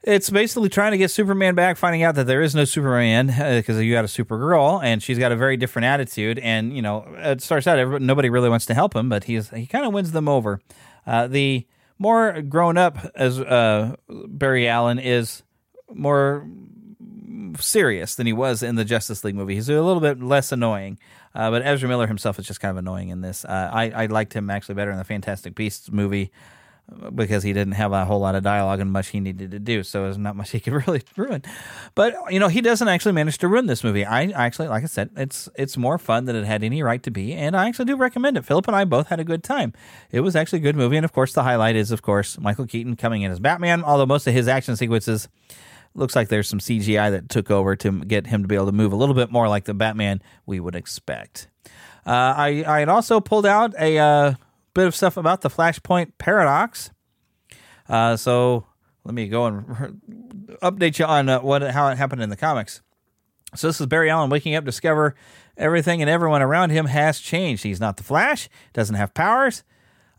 it's basically trying to get Superman back, finding out that there is no Superman because uh, you got a Supergirl, and she's got a very different attitude. And you know, it starts out everybody, nobody really wants to help him, but he's he kind of wins them over. Uh, the more grown up as uh, Barry Allen is more serious than he was in the Justice League movie. He's a little bit less annoying. Uh, but Ezra Miller himself is just kind of annoying in this. Uh, I, I liked him actually better in the Fantastic Beasts movie because he didn't have a whole lot of dialogue and much he needed to do. So there's not much he could really ruin. But you know, he doesn't actually manage to ruin this movie. I actually, like I said, it's it's more fun than it had any right to be, and I actually do recommend it. Philip and I both had a good time. It was actually a good movie, and of course, the highlight is, of course, Michael Keaton coming in as Batman. Although most of his action sequences looks like there's some CGI that took over to get him to be able to move a little bit more like the Batman we would expect. Uh, I I had also pulled out a. Uh, bit of stuff about the Flashpoint paradox. Uh, so let me go and update you on uh, what how it happened in the comics. So this is Barry Allen waking up, discover everything and everyone around him has changed. He's not the Flash, doesn't have powers.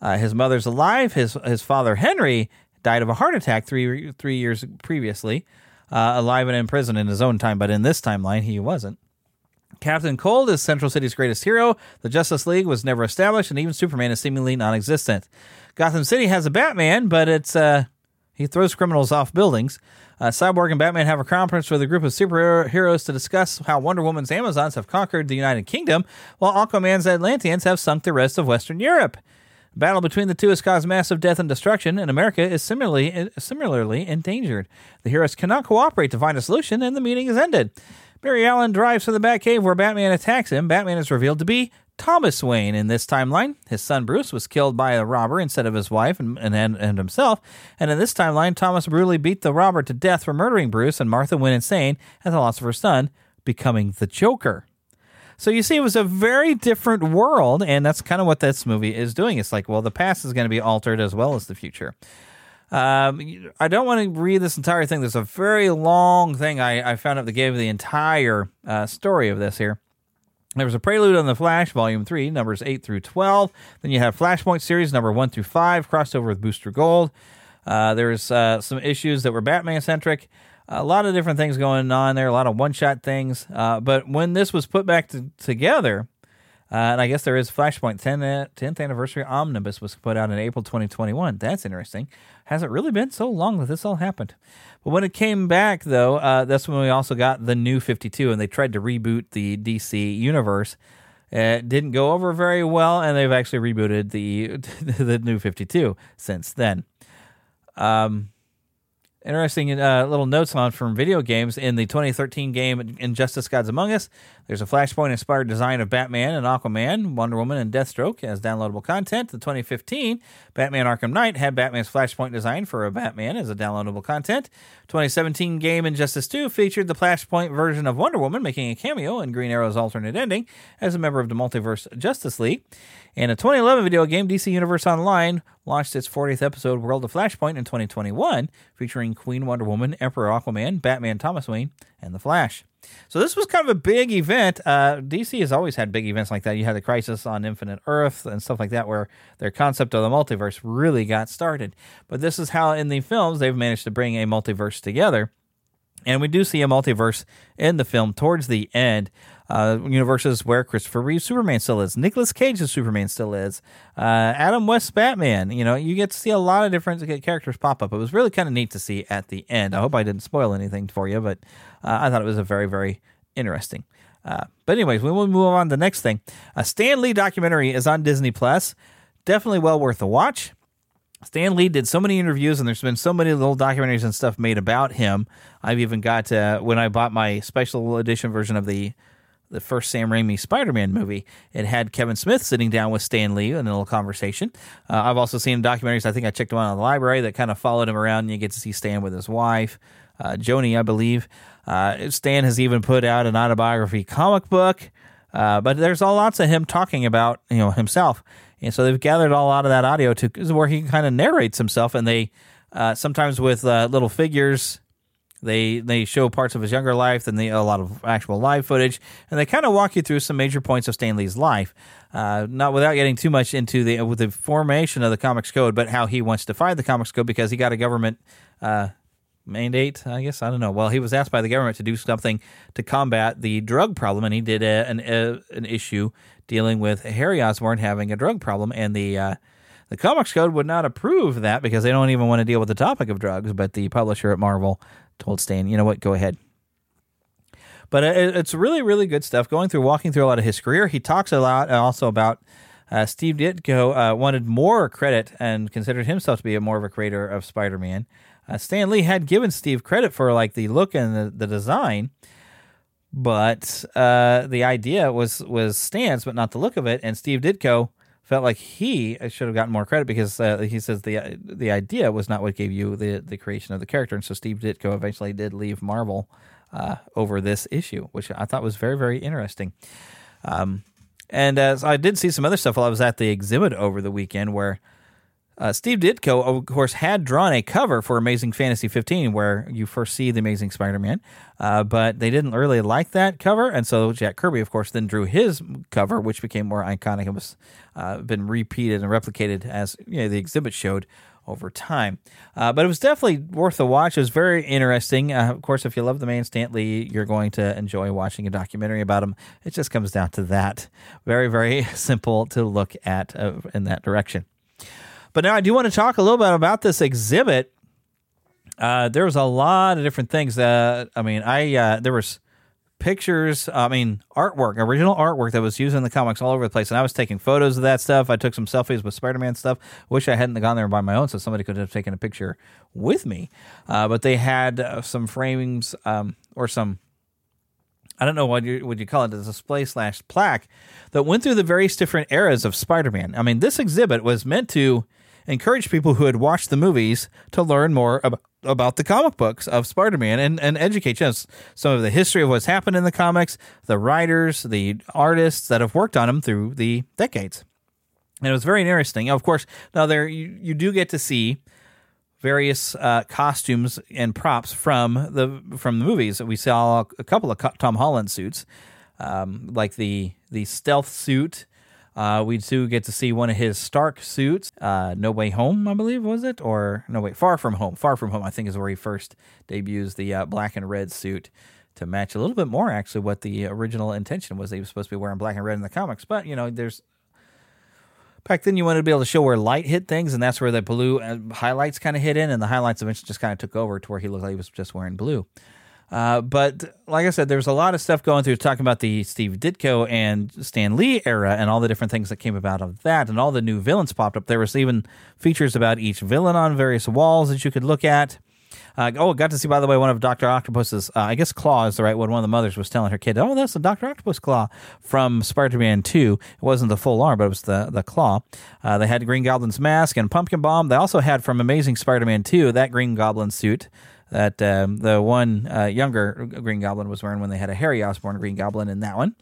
Uh, his mother's alive. His his father Henry died of a heart attack three three years previously, uh, alive and in prison in his own time, but in this timeline he wasn't. Captain Cold is Central City's greatest hero. The Justice League was never established, and even Superman is seemingly non-existent. Gotham City has a Batman, but it's uh, he throws criminals off buildings. Uh, Cyborg and Batman have a conference with a group of superheroes to discuss how Wonder Woman's Amazons have conquered the United Kingdom, while Aquaman's Atlanteans have sunk the rest of Western Europe. Battle between the two has caused massive death and destruction, and America is similarly similarly endangered. The heroes cannot cooperate to find a solution, and the meeting is ended. Barry Allen drives to the Batcave where Batman attacks him. Batman is revealed to be Thomas Wayne in this timeline. His son Bruce was killed by a robber instead of his wife and, and, and himself. And in this timeline, Thomas brutally beat the robber to death for murdering Bruce, and Martha went insane at the loss of her son, becoming the Joker. So you see, it was a very different world, and that's kind of what this movie is doing. It's like, well, the past is going to be altered as well as the future. Um, I don't want to read this entire thing. There's a very long thing I, I found out that gave the entire uh, story of this here. There was a prelude on the Flash, Volume 3, numbers 8 through 12. Then you have Flashpoint series, number 1 through 5, crossed over with Booster Gold. Uh, there's uh, some issues that were Batman centric. A lot of different things going on there, a lot of one shot things. Uh, but when this was put back to, together, uh, and I guess there is Flashpoint 10, 10th uh, anniversary omnibus was put out in April 2021. That's interesting. Has it really been so long that this all happened? But when it came back, though, uh, that's when we also got the new 52, and they tried to reboot the DC universe. It didn't go over very well, and they've actually rebooted the the new 52 since then. Um, interesting uh, little notes on from video games in the 2013 game Injustice Gods Among Us. There's a Flashpoint inspired design of Batman and Aquaman, Wonder Woman, and Deathstroke as downloadable content. The 2015 Batman Arkham Knight had Batman's Flashpoint design for a Batman as a downloadable content. 2017 game Injustice 2 featured the Flashpoint version of Wonder Woman making a cameo in Green Arrow's alternate ending as a member of the Multiverse Justice League. In a 2011 video game, DC Universe Online launched its 40th episode, World of Flashpoint, in 2021, featuring Queen Wonder Woman, Emperor Aquaman, Batman Thomas Wayne, and The Flash. So this was kind of a big event. Uh, DC has always had big events like that. You had the Crisis on Infinite Earth and stuff like that, where their concept of the multiverse really got started. But this is how in the films they've managed to bring a multiverse together. And we do see a multiverse in the film towards the end. Uh, universes where Christopher Reeve Superman still is, Nicolas Cage's Superman still is, uh, Adam West Batman. You know, you get to see a lot of different characters pop up. It was really kind of neat to see at the end. I hope I didn't spoil anything for you, but uh, I thought it was a very, very interesting. Uh, but anyways, we will move on to the next thing. A Stan Lee documentary is on Disney Plus. Definitely well worth a watch. Stan Lee did so many interviews, and there's been so many little documentaries and stuff made about him. I've even got uh, when I bought my special edition version of the the first Sam Raimi Spider-Man movie. It had Kevin Smith sitting down with Stan Lee in a little conversation. Uh, I've also seen documentaries. I think I checked one out the library that kind of followed him around, and you get to see Stan with his wife, uh, Joni, I believe. Uh, Stan has even put out an autobiography comic book, uh, but there's all lots of him talking about you know himself, and so they've gathered all out of that audio to where he kind of narrates himself, and they uh, sometimes with uh, little figures they they show parts of his younger life, then they a lot of actual live footage, and they kind of walk you through some major points of Stan Lee's life. Uh, not without getting too much into the with the formation of the Comics Code, but how he wants to find the Comics Code because he got a government uh, mandate. I guess I don't know. Well, he was asked by the government to do something to combat the drug problem, and he did a, an a, an issue dealing with Harry Osborn having a drug problem, and the uh, the Comics Code would not approve that because they don't even want to deal with the topic of drugs. But the publisher at Marvel told Stan, you know what, go ahead. But it's really, really good stuff. Going through, walking through a lot of his career, he talks a lot also about uh, Steve Ditko uh, wanted more credit and considered himself to be a more of a creator of Spider-Man. Uh, Stan Lee had given Steve credit for like the look and the, the design, but uh, the idea was was Stan's, but not the look of it. And Steve Ditko felt like he should have gotten more credit because uh, he says the the idea was not what gave you the the creation of the character, and so Steve Ditko eventually did leave Marvel uh, over this issue, which I thought was very very interesting. Um, and I did see some other stuff while I was at the exhibit over the weekend, where uh, Steve Ditko, of course, had drawn a cover for Amazing Fantasy 15 where you first see the Amazing Spider Man, uh, but they didn't really like that cover. And so Jack Kirby, of course, then drew his cover, which became more iconic and was uh, been repeated and replicated as you know, the exhibit showed over time. Uh, but it was definitely worth a watch. It was very interesting. Uh, of course, if you love the man Stan Lee, you're going to enjoy watching a documentary about him. It just comes down to that. Very, very simple to look at uh, in that direction. But now I do want to talk a little bit about this exhibit. Uh, there was a lot of different things that I mean, I uh, there was pictures, I mean, artwork, original artwork that was used in the comics all over the place, and I was taking photos of that stuff. I took some selfies with Spider-Man stuff. Wish I hadn't gone there by my own, so somebody could have taken a picture with me. Uh, but they had uh, some framings um, or some I don't know what you would you call it, a display slash plaque that went through the various different eras of Spider-Man. I mean, this exhibit was meant to encourage people who had watched the movies to learn more about, about the comic books of Spider-Man and, and educate us some of the history of what's happened in the comics, the writers, the artists that have worked on them through the decades. And it was very interesting. Of course, now there you, you do get to see various uh, costumes and props from the from the movies. We saw a couple of Tom Holland suits, um, like the the stealth suit. Uh, we do get to see one of his Stark suits, uh, No Way Home, I believe, was it? Or no, wait, Far From Home. Far From Home, I think, is where he first debuts the uh, black and red suit to match a little bit more, actually, what the original intention was. He was supposed to be wearing black and red in the comics, but you know, there's back then you wanted to be able to show where light hit things, and that's where the blue uh, highlights kind of hit in, and the highlights eventually just kind of took over to where he looked like he was just wearing blue. Uh, but like I said, there's a lot of stuff going through talking about the Steve Ditko and Stan Lee era and all the different things that came about of that, and all the new villains popped up. There was even features about each villain on various walls that you could look at. Uh, oh, got to see, by the way, one of Dr. Octopus's, uh, I guess claw is the right one. One of the mothers was telling her kid, oh, that's a Dr. Octopus claw from Spider Man 2. It wasn't the full arm, but it was the, the claw. Uh, they had Green Goblin's mask and Pumpkin Bomb. They also had from Amazing Spider Man 2 that Green Goblin suit that um, the one uh, younger Green Goblin was wearing when they had a Harry Osborn Green Goblin in that one.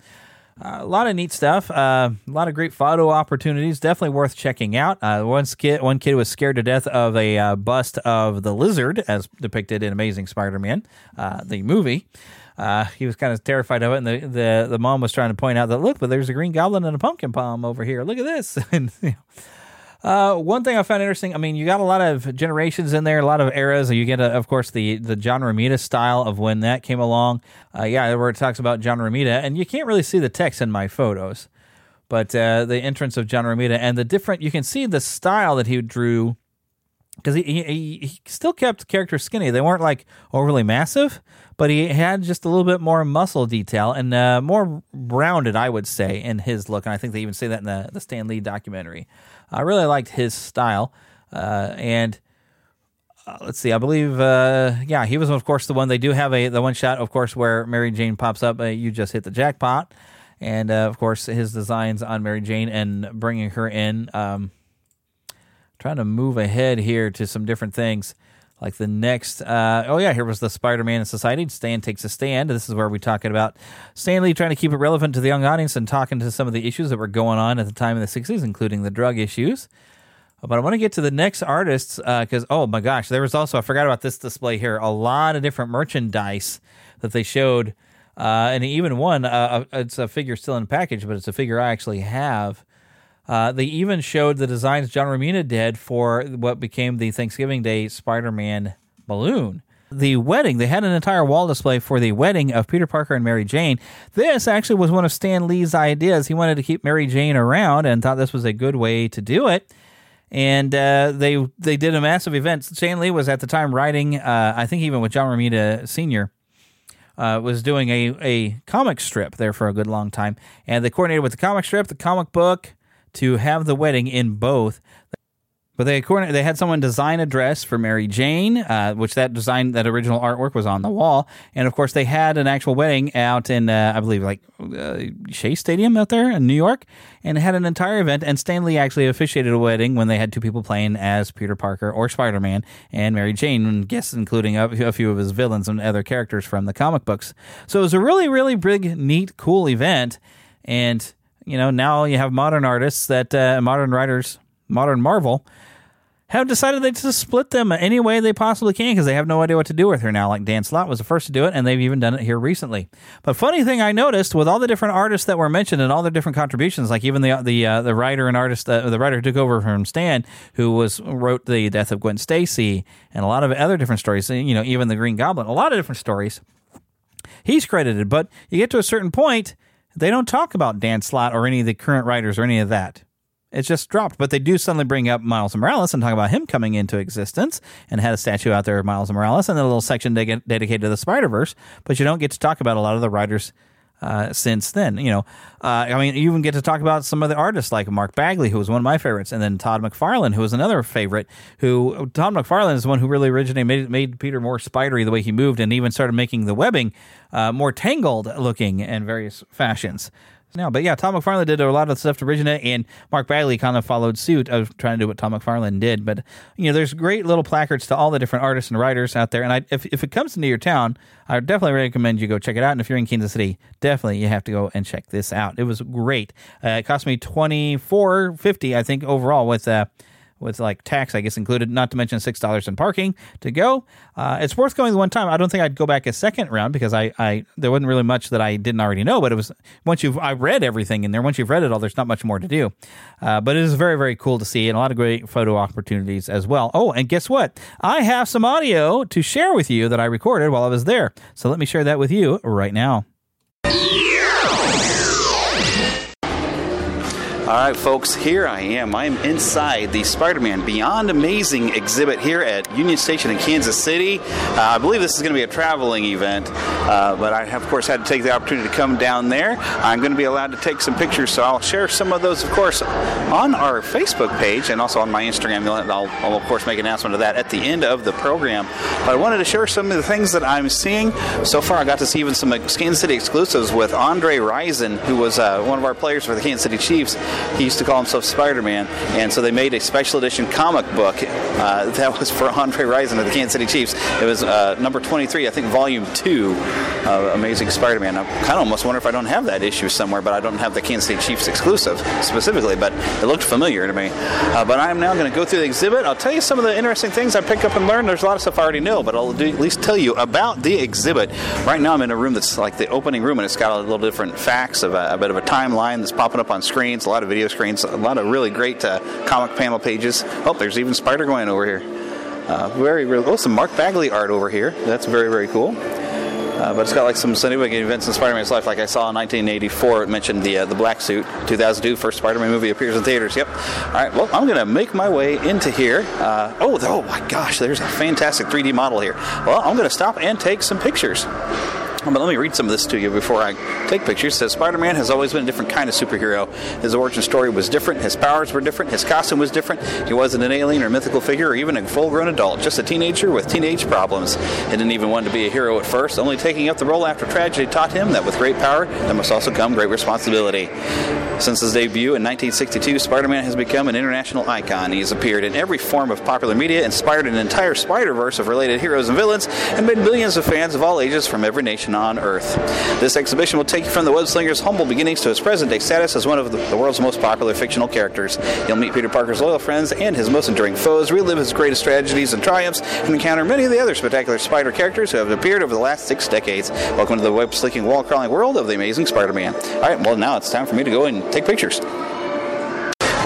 Uh, a lot of neat stuff. Uh, a lot of great photo opportunities. Definitely worth checking out. Uh, one kid, one kid was scared to death of a uh, bust of the lizard, as depicted in Amazing Spider-Man, uh, the movie. Uh, he was kind of terrified of it, and the, the the mom was trying to point out that look, but there's a green goblin and a pumpkin bomb over here. Look at this. and, you know, uh, one thing I found interesting, I mean, you got a lot of generations in there, a lot of eras. You get, a, of course, the the John Romita style of when that came along. Uh, yeah, where it talks about John Romita, and you can't really see the text in my photos, but uh, the entrance of John Romita and the different, you can see the style that he drew because he, he, he still kept characters skinny. They weren't like overly massive, but he had just a little bit more muscle detail and uh, more rounded, I would say, in his look. And I think they even say that in the, the Stan Lee documentary. I really liked his style. Uh, and uh, let's see, I believe, uh, yeah, he was, of course, the one. They do have a the one shot, of course, where Mary Jane pops up. Uh, you just hit the jackpot. And uh, of course, his designs on Mary Jane and bringing her in. Um, trying to move ahead here to some different things like the next uh, oh yeah here was the spider-man society. Stan takes a stand. This is where we're talking about Stan Lee trying to keep it relevant to the young audience and talking to some of the issues that were going on at the time in the 60s including the drug issues. But i want to get to the next artists because uh, oh my gosh there was also i forgot about this display here a lot of different merchandise that they showed uh, and even one uh, it's a figure still in package but it's a figure i actually have uh, they even showed the designs John Romita did for what became the Thanksgiving Day Spider Man balloon. The wedding, they had an entire wall display for the wedding of Peter Parker and Mary Jane. This actually was one of Stan Lee's ideas. He wanted to keep Mary Jane around and thought this was a good way to do it. And uh, they they did a massive event. Stan Lee was at the time writing, uh, I think even with John Romita Sr., uh, was doing a, a comic strip there for a good long time. And they coordinated with the comic strip, the comic book, to have the wedding in both. But they they had someone design a dress for Mary Jane, uh, which that design that original artwork was on the wall, and of course they had an actual wedding out in uh, I believe like uh, Shea Stadium out there in New York, and had an entire event. And Stan Lee actually officiated a wedding when they had two people playing as Peter Parker or Spider Man and Mary Jane, and guests including a, a few of his villains and other characters from the comic books. So it was a really really big, neat, cool event, and you know, now you have modern artists that uh, modern writers, modern Marvel, have decided they just split them any way they possibly can because they have no idea what to do with her now. Like Dan Slott was the first to do it, and they've even done it here recently. But funny thing I noticed with all the different artists that were mentioned and all their different contributions, like even the the uh, the writer and artist, uh, the writer who took over from Stan, who was wrote the death of Gwen Stacy and a lot of other different stories. You know, even the Green Goblin, a lot of different stories. He's credited, but you get to a certain point they don't talk about Dan Slott or any of the current writers or any of that. It's just dropped, but they do suddenly bring up Miles Morales and talk about him coming into existence and had a statue out there of Miles Morales and a little section de- dedicated to the Spider Verse. But you don't get to talk about a lot of the writers uh, since then. You know, uh, I mean, you even get to talk about some of the artists like Mark Bagley, who was one of my favorites, and then Todd McFarlane, who was another favorite. Who Todd McFarlane is the one who really originated made, made Peter more spidery the way he moved, and even started making the webbing uh, more tangled looking in various fashions now. But yeah, Todd McFarlane did a lot of stuff to originate, and Mark Bagley kind of followed suit of trying to do what Todd McFarlane did. But you know, there's great little placards to all the different artists and writers out there. And I, if if it comes into your town, I definitely recommend you go check it out. And if you're in Kansas City, definitely you have to go and check this out. It was great. Uh, it cost me twenty four fifty, I think, overall with. Uh, with like tax, I guess included, not to mention six dollars in parking to go. Uh, it's worth going the one time. I don't think I'd go back a second round because I, I there wasn't really much that I didn't already know. But it was once you've I read everything in there. Once you've read it all, there's not much more to do. Uh, but it is very very cool to see and a lot of great photo opportunities as well. Oh, and guess what? I have some audio to share with you that I recorded while I was there. So let me share that with you right now. All right, folks, here I am. I'm inside the Spider Man Beyond Amazing exhibit here at Union Station in Kansas City. Uh, I believe this is going to be a traveling event, uh, but I, have, of course, had to take the opportunity to come down there. I'm going to be allowed to take some pictures, so I'll share some of those, of course, on our Facebook page and also on my Instagram. I'll, I'll of course, make an announcement of that at the end of the program. But I wanted to share some of the things that I'm seeing. So far, I got to see even some Kansas City exclusives with Andre Rison, who was uh, one of our players for the Kansas City Chiefs he used to call himself Spider-Man, and so they made a special edition comic book uh, that was for Andre Rison of the Kansas City Chiefs. It was uh, number 23, I think, volume two, uh, Amazing Spider-Man. I kind of almost wonder if I don't have that issue somewhere, but I don't have the Kansas City Chiefs exclusive specifically, but it looked familiar to me. Uh, but I'm now going to go through the exhibit. I'll tell you some of the interesting things I picked up and learned. There's a lot of stuff I already know, but I'll do, at least tell you about the exhibit. Right now, I'm in a room that's like the opening room, and it's got a little different facts of a, a bit of a timeline that's popping up on screens, a lot of video screens, a lot of really great uh, comic panel pages. Oh, there's even Spider Gwen over here. Uh, very, really cool. Some Mark Bagley art over here. That's very, very cool. Uh, but it's got like some significant events in Spider-Man's life. Like I saw in 1984, it mentioned the uh, the black suit. 2002, first Spider-Man movie appears in theaters. Yep. All right. Well, I'm to make my way into here. Uh, oh, oh my gosh, there's a fantastic 3D model here. Well, I'm to stop and take some pictures. But let me read some of this to you before I take pictures. It says Spider-Man has always been a different kind of superhero. His origin story was different. His powers were different. His costume was different. He wasn't an alien or mythical figure or even a full-grown adult. Just a teenager with teenage problems. He didn't even want to be a hero at first. Only taking up the role after tragedy taught him that with great power there must also come great responsibility. Since his debut in 1962, Spider-Man has become an international icon. He has appeared in every form of popular media, inspired an entire Spider-Verse of related heroes and villains, and made millions of fans of all ages from every nation on Earth. This exhibition will take you from the web slinger's humble beginnings to his present-day status as one of the, world's most popular fictional characters. You'll meet Peter Parker's loyal friends and his most enduring foes, relive his greatest tragedies and triumphs, and encounter many of the other spectacular Spider characters who have appeared over the last six decades. Welcome to the web-slicking, wall-crawling world of the Amazing Spider-Man. All right, well now it's time for me to go and take pictures.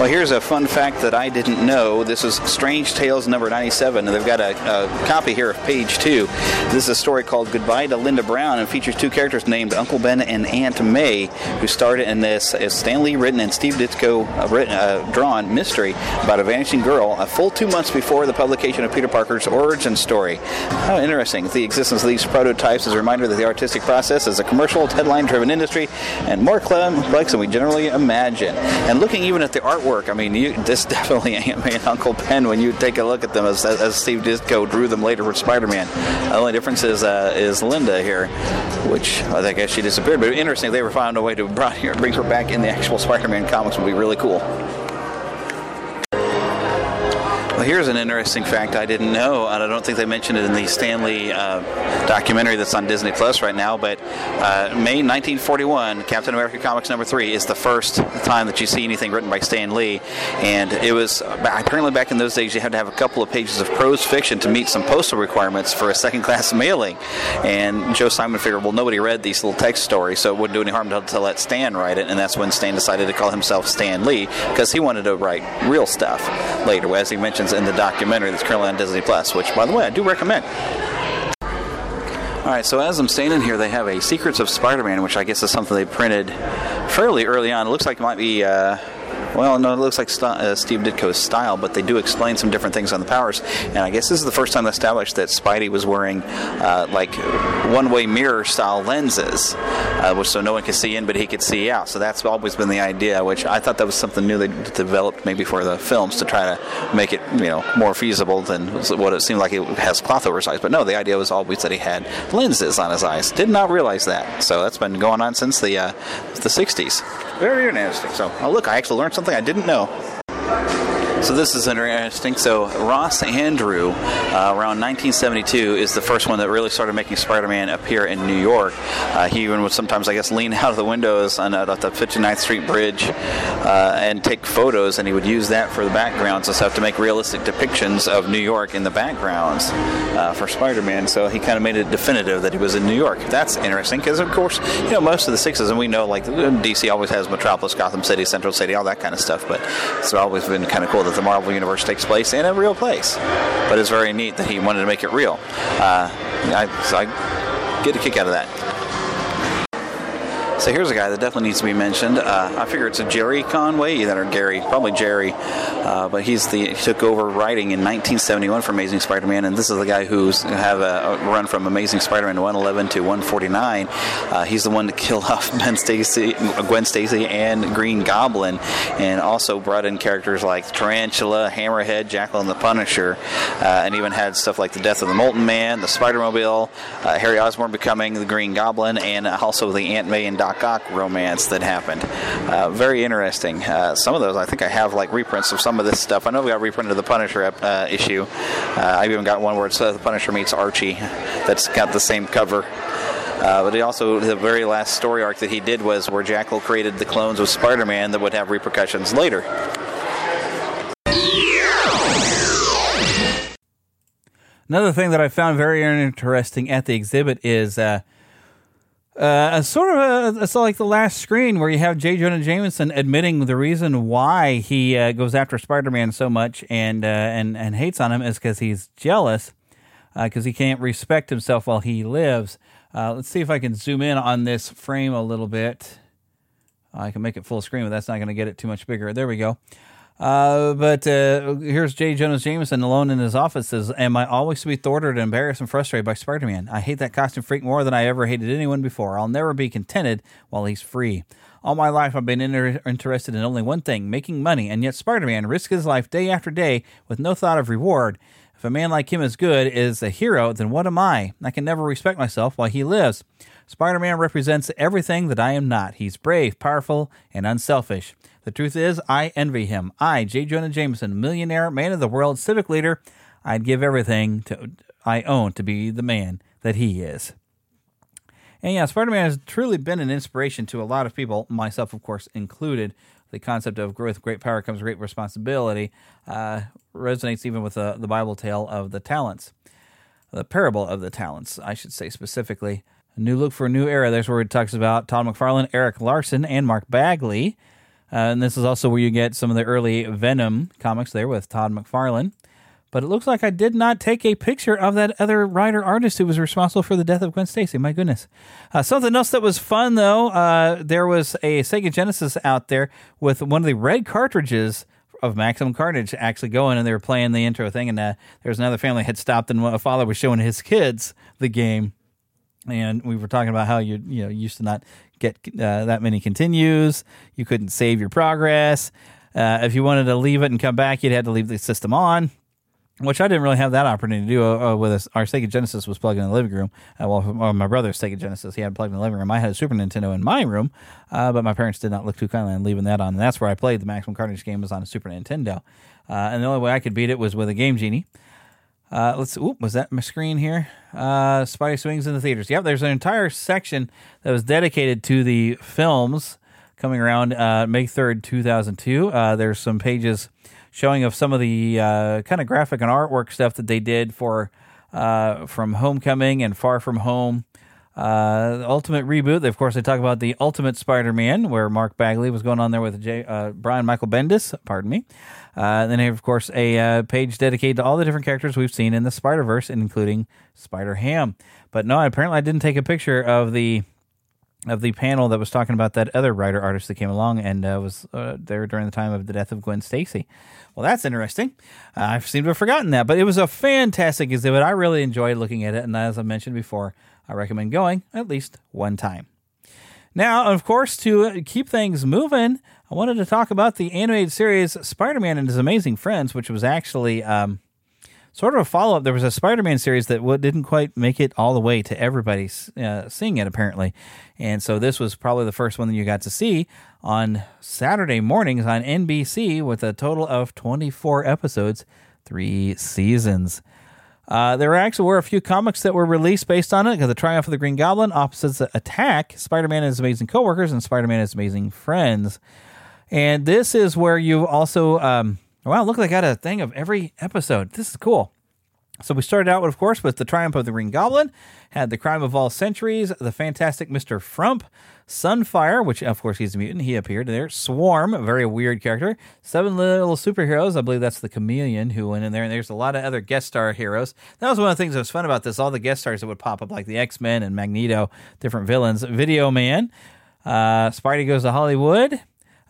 Well, here's a fun fact that I didn't know. This is Strange Tales number 97, and they've got a, a, copy here of page two. This is a story called Goodbye to Linda Brown and features two characters named Uncle Ben and Aunt May, who starred in this as Stan Lee written and Steve Ditko uh, written, uh, drawn mystery about a vanishing girl a full two months before the publication of Peter Parker's origin story. How interesting. The existence of these prototypes is a reminder that the artistic process is a commercial, headline driven industry and more complex than we generally imagine. And looking even at the artwork, I mean, you, this definitely Aunt May and Uncle Ben when you take a look at them as, as Steve Ditko drew them later for Spider-Man. The only difference is uh, is Linda here, which I think she disappeared. But interesting, they were found a way to bring her back in the actual Spider-Man comics would be really cool. Well, here's an interesting fact I didn't know, and I don't think they mentioned it in the Stan Lee uh, documentary that's on Disney Plus right now. But uh, May 1941, Captain America Comics number three is the first time that you see anything written by Stan Lee, and it was apparently back in those days you had to have a couple of pages of prose fiction to meet some postal requirements for a second-class mailing. And Joe Simon figured, well, nobody read these little text stories, so it wouldn't do any harm to, to let Stan write it, and that's when Stan decided to call himself Stan Lee because he wanted to write real stuff later, as he mentions in the documentary that's currently on Disney Plus, which, by the way, I do recommend. All right, so as I'm standing here, they have a Secrets of Spider-Man, which I guess is something they printed fairly early on. It looks like it might be. Uh, well, no, it looks like st- uh, Steve Ditko's style, but they do explain some different things on the powers. And I guess this is the first time established that Spidey was wearing uh, like one-way mirror style lenses, uh, which so no one could see in, but he could see out. So that's always been the idea, which I thought that was something new they developed maybe for the films to try to make it you know more feasible than what it seemed like it has cloth over his eyes. But no, the idea was always that he had lenses on his eyes. Did not realize that. So that's been going on since the uh, the 60s. Very interesting. So, oh look, I actually learned something I didn't know. So this is interesting. So Ross Andru, uh, around 1972, is the first one that really started making Spider-Man appear in New York. Uh, he even would sometimes, I guess, lean out of the windows on uh, the 59th Street Bridge uh, and take photos, and he would use that for the backgrounds and stuff to make realistic depictions of New York in the backgrounds uh, for Spider-Man. So he kind of made it definitive that he was in New York. That's interesting because, of course, you know, most of the sixes, and we know like DC always has Metropolis, Gotham City, Central City, all that kind of stuff. But it's always been kind of cool that the Marvel Universe takes place in a real place. But it's very neat that he wanted to make it real. Uh, I, so I get a kick out of that. So here's a guy that definitely needs to be mentioned. Uh, I figure it's a Gerry Conway, or Gary, probably Jerry, uh, but he's the he took over writing in 1971 for Amazing Spider-Man, and this is the guy who's have a, a run from Amazing Spider-Man 111 to 149. Uh, he's the one to kill off Ben Stacy, Gwen Stacy, and Green Goblin, and also brought in characters like Tarantula, Hammerhead, Jackal and the Punisher, uh, and even had stuff like the Death of the Molten Man, the Spider-Mobile, uh, Harry Osborn becoming the Green Goblin, and also the Aunt May and Doc Doc Ock romance that happened. Uh, very interesting. Uh, some of those, I think I have like reprints of some of this stuff. I know we got reprinted the Punisher uh, issue. Uh, I've even got one where it's the Punisher meets Archie that's got the same cover. Uh, but he also, the very last story arc that he did was where Jackal created the clones of Spider Man that would have repercussions later. Another thing that I found very interesting at the exhibit is uh, uh, a sort of a, it's like the last screen where you have J. Jonah Jameson admitting the reason why he uh, goes after Spider-Man so much and uh, and and hates on him is because he's jealous because he can't respect himself while he lives. Uh, let's see if I can zoom in on this frame a little bit. I can make it full screen, but that's not going to get it too much bigger. There we go. Uh, but uh, here's J. Jonah Jameson alone in his office. Says, "Am I always to be thwarted, and embarrassed, and frustrated by Spider-Man? I hate that costume freak more than I ever hated anyone before. I'll never be contented while he's free. All my life, I've been inter- interested in only one thing: making money. And yet, Spider-Man risks his life day after day with no thought of reward. If a man like him is good, is a hero, then what am I? I can never respect myself while he lives." Spider Man represents everything that I am not. He's brave, powerful, and unselfish. The truth is, I envy him. I, J. Jonah Jameson, millionaire, man of the world, civic leader, I'd give everything to, I own to be the man that he is. And yeah, Spider Man has truly been an inspiration to a lot of people, myself, of course, included. The concept of with great power comes great responsibility uh, resonates even with the, the Bible tale of the talents, the parable of the talents, I should say specifically. A new look for a new era. There's where it talks about Todd McFarlane, Erik Larsen, and Mark Bagley. Uh, and this is also where you get some of the early Venom comics there with Todd McFarlane. But it looks like I did not take a picture of that other writer artist who was responsible for the death of Gwen Stacy. My goodness. Uh, something else that was fun, though, uh, there was a Sega Genesis out there with one of the red cartridges of Maximum Carnage actually going, and they were playing the intro thing. And uh, there was another family had stopped, and a father was showing his kids the game and we were talking about how you you know used to not get uh, that many continues. You couldn't save your progress. Uh, if you wanted to leave it and come back, you'd have to leave the system on, which I didn't really have that opportunity to do. Uh, uh with us, our Sega Genesis was plugged in the living room. Uh, well, well, my brother's Sega Genesis, he had plugged in the living room. I had a Super Nintendo in my room, uh, but my parents did not look too kindly on leaving that on. And that's where I played the Maximum Carnage game was on a Super Nintendo, and the only way I could beat it was with a Game Genie. Uh, let's. Oop, was that my screen here? Uh, Spidey swings in the theaters. Yep, there's an entire section that was dedicated to the films coming around uh, May third, two thousand two. Uh, there's some pages showing of some of the uh, kind of graphic and artwork stuff that they did for uh, from Homecoming and Far From Home. Uh, Ultimate reboot. Of course, they talk about the Ultimate Spider-Man, where Mark Bagley was going on there with J, uh, Brian Michael Bendis. Pardon me. Uh, then, of course, a uh, page dedicated to all the different characters we've seen in the Spider Verse, including Spider Ham. But no, apparently, I didn't take a picture of the of the panel that was talking about that other writer artist that came along and uh, was uh, there during the time of the death of Gwen Stacy. Well, that's interesting. Uh, I seem to have forgotten that, but it was a fantastic exhibit. I really enjoyed looking at it, and as I mentioned before, I recommend going at least one time. Now, of course, to keep things moving, I wanted to talk about the animated series Spider Man and His Amazing Friends, which was actually um, sort of a follow up. There was a Spider Man series that didn't quite make it all the way to everybody uh, seeing it, apparently. And so this was probably the first one that you got to see on Saturday mornings on NBC with a total of 24 episodes, three seasons. Uh, there actually were a few comics that were released based on it because the Triumph of the Green Goblin, Opposites Attack, Spider Man and His Amazing Coworkers, and Spider Man and His Amazing Friends. And this is where you also, um, wow, look, they got a thing of every episode. This is cool. So we started out, of course, with the Triumph of the Green Goblin, had the Crime of All Centuries, the Fantastic Mr. Frump, Sunfire, which of course he's a mutant, he appeared there. Swarm, very weird character. Seven Little Superheroes, I believe that's the Chameleon who went in there, and there's a lot of other guest star heroes. That was one of the things that was fun about this. All the guest stars that would pop up, like the X Men and Magneto, different villains. Video Man, uh, Spidey Goes to Hollywood.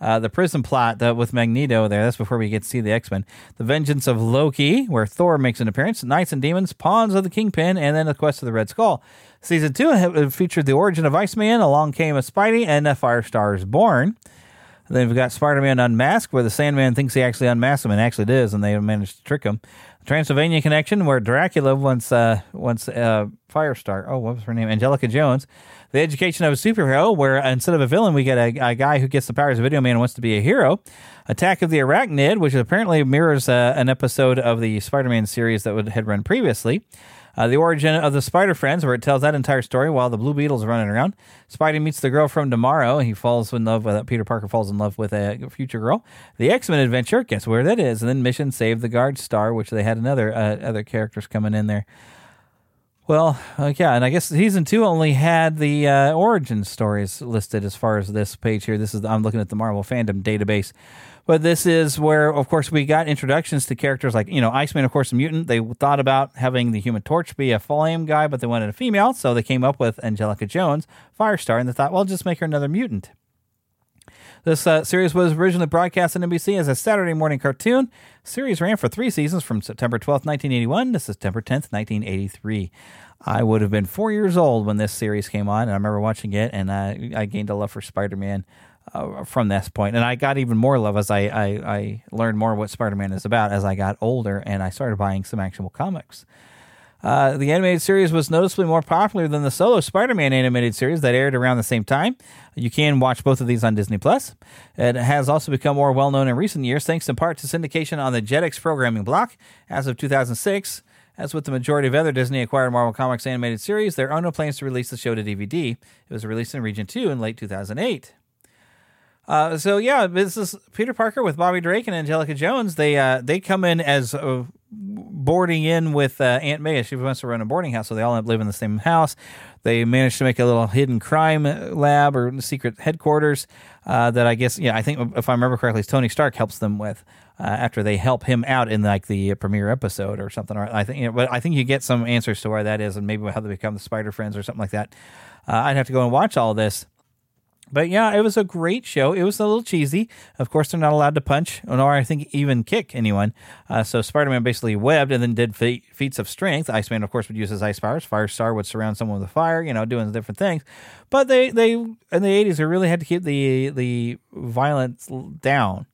Uh, the prison plot that with Magneto there. That's before we get to see the X Men. The Vengeance of Loki, where Thor makes an appearance. Knights and Demons, Pawns of the Kingpin, and then the Quest of the Red Skull. Season two featured the origin of Iceman. Along came a Spidey and a Firestar is Born. Then we've got Spider-Man Unmasked, where the Sandman thinks he actually unmasked him and actually does, and they managed to trick him. Transylvania Connection, where Dracula once, uh, wants uh, Firestar. Oh, what was her name? Angelica Jones. The Education of a Superhero, where instead of a villain, we get a, a guy who gets the powers of Video Man and wants to be a hero. Attack of the Arachnid, which apparently mirrors uh, an episode of the Spider-Man series that would, had run previously. Uh, the origin of the Spider Friends, where it tells that entire story while the Blue Beetle's running around. Spidey meets the girl from tomorrow. He falls in love with uh, Peter Parker falls in love with a future girl. The X Men adventure, guess where that is? And then Mission Save the Guard Star, which they had another uh, other characters coming in there. Well, uh, yeah, and I guess season two only had the uh, origin stories listed as far as this page here. This is I'm looking at the Marvel fandom database. But this is where, of course, we got introductions to characters like, you know, Iceman, of course, a mutant. They thought about having the Human Torch be a flame guy, but they wanted a female, so they came up with Angelica Jones, Firestar, and they thought, well, just make her another mutant. This uh, series was originally broadcast on NBC as a Saturday morning cartoon. Series ran for three seasons from September 12th, 1981 to September 10th, 1983. I would have been four years old when this series came on, and I remember watching it, and I, I gained a love for Spider Man uh, from this point. And I got even more love as I, I, I learned more what Spider Man is about as I got older and I started buying some actual comics. Uh, the animated series was noticeably more popular than the solo Spider-Man animated series that aired around the same time. You can watch both of these on Disney Plus. It has also become more well-known in recent years, thanks in part to syndication on the Jetix programming block. As of 2006, as with the majority of other Disney-acquired Marvel Comics animated series, there are no plans to release the show to DVD. It was released in Region 2 in late 2008. Uh, so yeah, this is Peter Parker with Bobby Drake and Angelica Jones. They uh, they come in as uh, boarding in with uh, Aunt May. She wants to run a boarding house, so they all live in the same house. They manage to make a little hidden crime lab or secret headquarters uh, that I guess yeah I think if I remember correctly, Tony Stark helps them with. Uh, after they help him out in like the premiere episode or something, or I think, you know, but I think you get some answers to where that is, and maybe how they become the Spider Friends or something like that. I'd have to go and watch all this but yeah, it was a great show. It was a little cheesy. Of course, they're not allowed to punch, nor I think even kick anyone. Uh, so Spider Man basically webbed and then did fe- feats of strength. Iceman, of course, would use his ice powers. Firestar would surround someone with a fire, you know, doing different things. But they, they in the 80s, they really had to keep the, the violence down.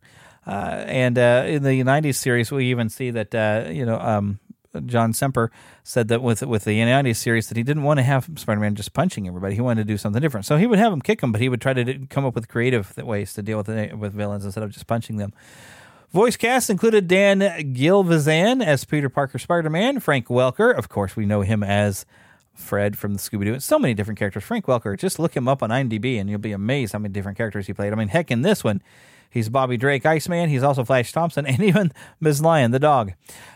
Uh, and uh, in the 90s series, we even see that, uh, you know, um, John Semper said that with with the '90s series that he didn't want to have Spider-Man just punching everybody. He wanted to do something different. So he would have him kick him, but he would try to come up with creative ways to deal with the, with villains instead of just punching them. Voice cast included Dan Gilvezan as Peter Parker Spider-Man, Frank Welker, of course we know him as Fred from the Scooby Doo, and so many different characters. Frank Welker, just look him up on IMDb and you'll be amazed how many different characters he played. I mean, heck, in this one, He's Bobby Drake, Iceman. He's also Flash Thompson, and even Ms. Lion, the dog.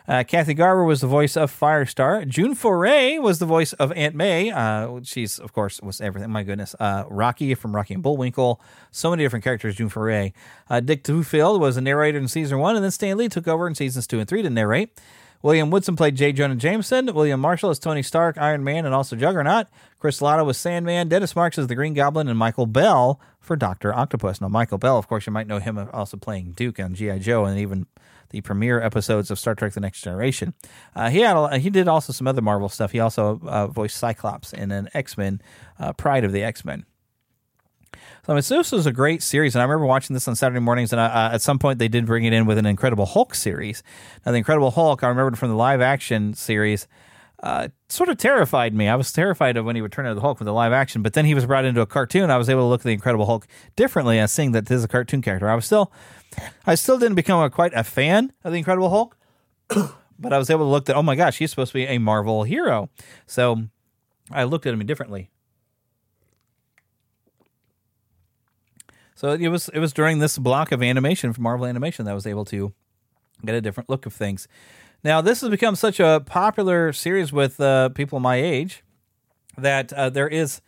Uh, Kathy Garver was the voice of Firestar. June Foray was the voice of Aunt May. Uh, she's, of course, was everything. My goodness. Uh, Rocky from Rocky and Bullwinkle. So many different characters, June Foray. Uh, Dick Tufeld was the narrator in season one, and then Stan Lee took over in seasons two and three to narrate. William Woodson played J. Jonah Jameson. William Marshall as Tony Stark, Iron Man, and also Juggernaut. Chris Latta was Sandman. Dennis Marks as the Green Goblin, and Michael Bell for Doctor Octopus. Now, Michael Bell, of course, you might know him also playing Duke on GI Joe, and even the premiere episodes of Star Trek: The Next Generation. Uh, he had a, he did also some other Marvel stuff. He also uh, voiced Cyclops in an X Men, uh, Pride of the X Men. So I mean, this was a great series, and I remember watching this on Saturday mornings. And uh, at some point, they did bring it in with an Incredible Hulk series. Now, the Incredible Hulk, I remember from the live action series, uh, sort of terrified me. I was terrified of when he would turn into the Hulk with the live action, but then he was brought into a cartoon. I was able to look at the Incredible Hulk differently as seeing that this is a cartoon character. I was still, I still didn't become a, quite a fan of the Incredible Hulk, but I was able to look at, oh my gosh, he's supposed to be a Marvel hero. So I looked at him differently. So it was it was during this block of animation from Marvel Animation that I was able to get a different look of things. Now this has become such a popular series with uh, people my age that uh, there is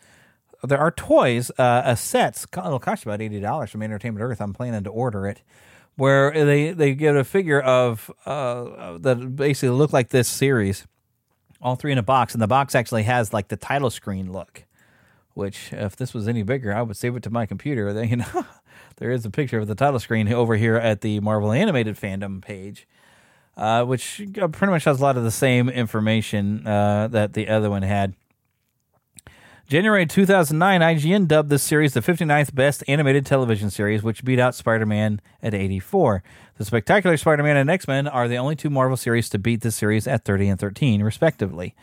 there are toys, uh, a sets. It'll cost about eighty dollars from Entertainment Earth. I'm planning to order it, where they they get a figure of uh, that basically look like this series, all three in a box, and the box actually has like the title screen look which if this was any bigger, I would save it to my computer. You know, there is a picture of the title screen over here at the Marvel Animated fandom page, uh, which pretty much has a lot of the same information uh, that the other one had. January 2009, IGN dubbed this series the 59th best animated television series, which beat out Spider Man at 84. The Spectacular Spider Man and X Men are the only two Marvel series to beat this series at 30 and 13, respectively.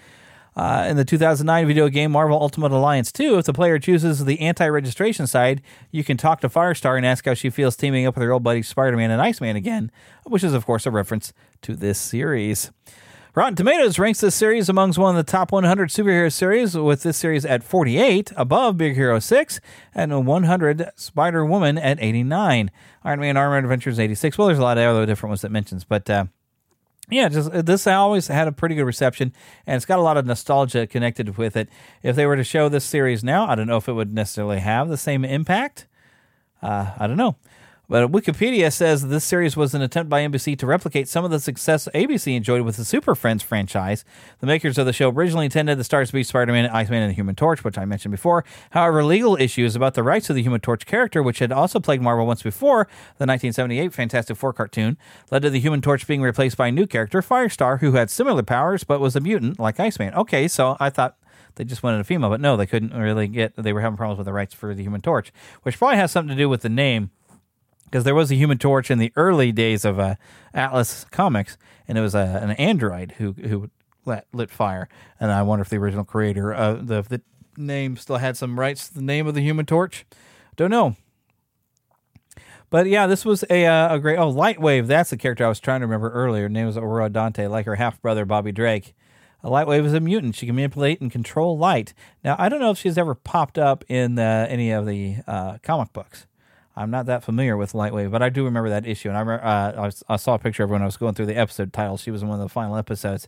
Uh, in the 2009 video game Marvel Ultimate Alliance 2, if the player chooses the anti registration side, you can talk to Firestar and ask how she feels teaming up with her old buddies Spider Man and Iceman again, which is, of course, a reference to this series. Rotten Tomatoes ranks this series amongst one of the top 100 superhero series, with this series at 48, above Big Hero 6, and 100 Spider Woman at 89. Iron Man Armored Adventures 86. Well, there's a lot of other different ones that mentions, but uh, yeah, just uh, this always had a pretty good reception, and it's got a lot of nostalgia connected with it. If they were to show this series now, I don't know if it would necessarily have the same impact. Uh, I don't know. But Wikipedia says this series was an attempt by NBC to replicate some of the success ABC enjoyed with the Super Friends franchise. The makers of the show originally intended the stars to be Spider Man, Iceman, and the Human Torch, which I mentioned before. However, legal issues about the rights of the Human Torch character, which had also plagued Marvel once before, the 1978 Fantastic Four cartoon, led to the Human Torch being replaced by a new character, Firestar, who had similar powers but was a mutant like Iceman. Okay, so I thought they just wanted a female, but no, they couldn't really get. They were having problems with the rights for the Human Torch, which probably has something to do with the name because there was a Human Torch in the early days of uh, Atlas Comics, and it was a, an android who who lit, lit fire. And I wonder if the original creator, uh, the the name still had some rights to the name of the Human Torch. Don't know. But yeah, this was a uh, a great. Oh, Lightwave. That's the character I was trying to remember earlier. Her name was Aurora Dante, like her half brother Bobby Drake. A Lightwave is a mutant. She can manipulate and control light. Now, I don't know if she's ever popped up in uh, any of the uh, comic books. I'm not that familiar with Lightwave, but I do remember that issue. And I, remember, uh, I, I, saw a picture of her when I was going through the episode titles. She was in one of the final episodes.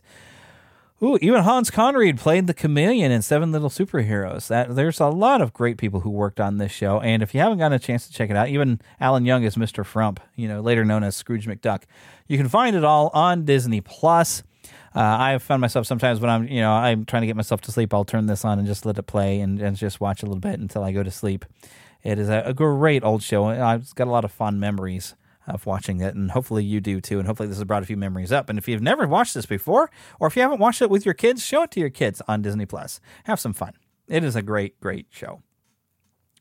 Ooh, even Hans Conried played the chameleon in Seven Little Superheroes. That there's a lot of great people who worked on this show, and if you haven't gotten a chance to check it out, even Alan Young is Mr. Frump, you know, later known as Scrooge McDuck. You can find it all on Disney Plus. Uh, I found myself sometimes when I'm, you know, I'm trying to get myself to sleep, I'll turn this on and just let it play and, and just watch a little bit until I go to sleep. It is a, great old show. I've got a lot of fond memories of watching it, and hopefully you do too. And hopefully this has brought a few memories up. And if you've never watched this before, or if you haven't watched it with your kids, show it to your kids on Disney Plus. Have some fun. It is a great, great show.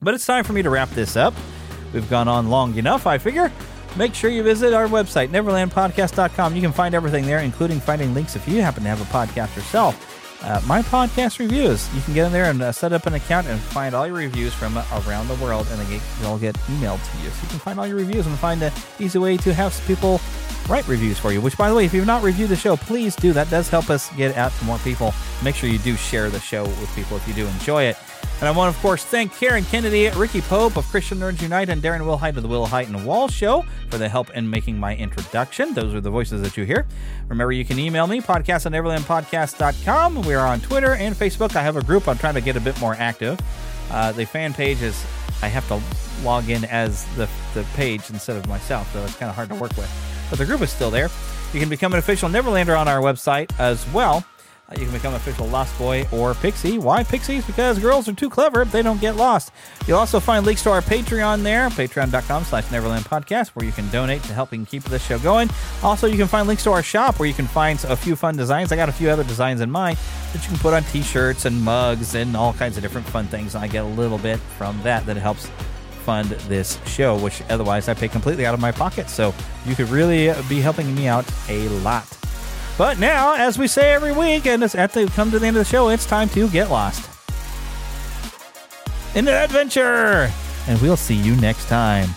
But it's time for me to wrap this up. We've gone on long enough, I figure. Make sure you visit our website, neverlandpodcast.com. You can find everything there, including finding links if you happen to have a podcast yourself uh, my podcast reviews. You can get in there and uh, set up an account and find all your reviews from around the world, and they they'll get emailed to you. So you can find all your reviews and find an easy way to have people write reviews for you. Which, by the way, if you've not reviewed the show, please do. That does help us get out to more people. Make sure you do share the show with people if you do enjoy it. And I want to, of course, thank Karen Kennedy, Ricky Pope of Christian Nerds Unite, and Darren Wilhite of the Wilhite and Wall Show for the help in making my introduction. Those are the voices that you hear. Remember, you can email me, podcast at neverlandpodcast.com. We're on Twitter and Facebook. I have a group I'm trying to get a bit more active. Uh, the fan page is, I have to log in as the, the page instead of myself, so it's kind of hard to work with. But the group is still there. You can become an official Neverlander on our website as well. Uh, you can become official Lost Boy or Pixie. Why Pixies? Because girls are too clever. They don't get lost. You'll also find links to our Patreon there, patreon.com slash Neverland Podcast, where you can donate to helping keep this show going. Also, you can find links to our shop where you can find a few fun designs. I got a few other designs in mind that you can put on t-shirts and mugs and all kinds of different fun things. I get a little bit from that that helps fund this show, which otherwise I pay completely out of my pocket. So you could really be helping me out a lot. But now, as we say every week, and as the come to the end of the show, it's time to get lost. In an adventure! And we'll see you next time.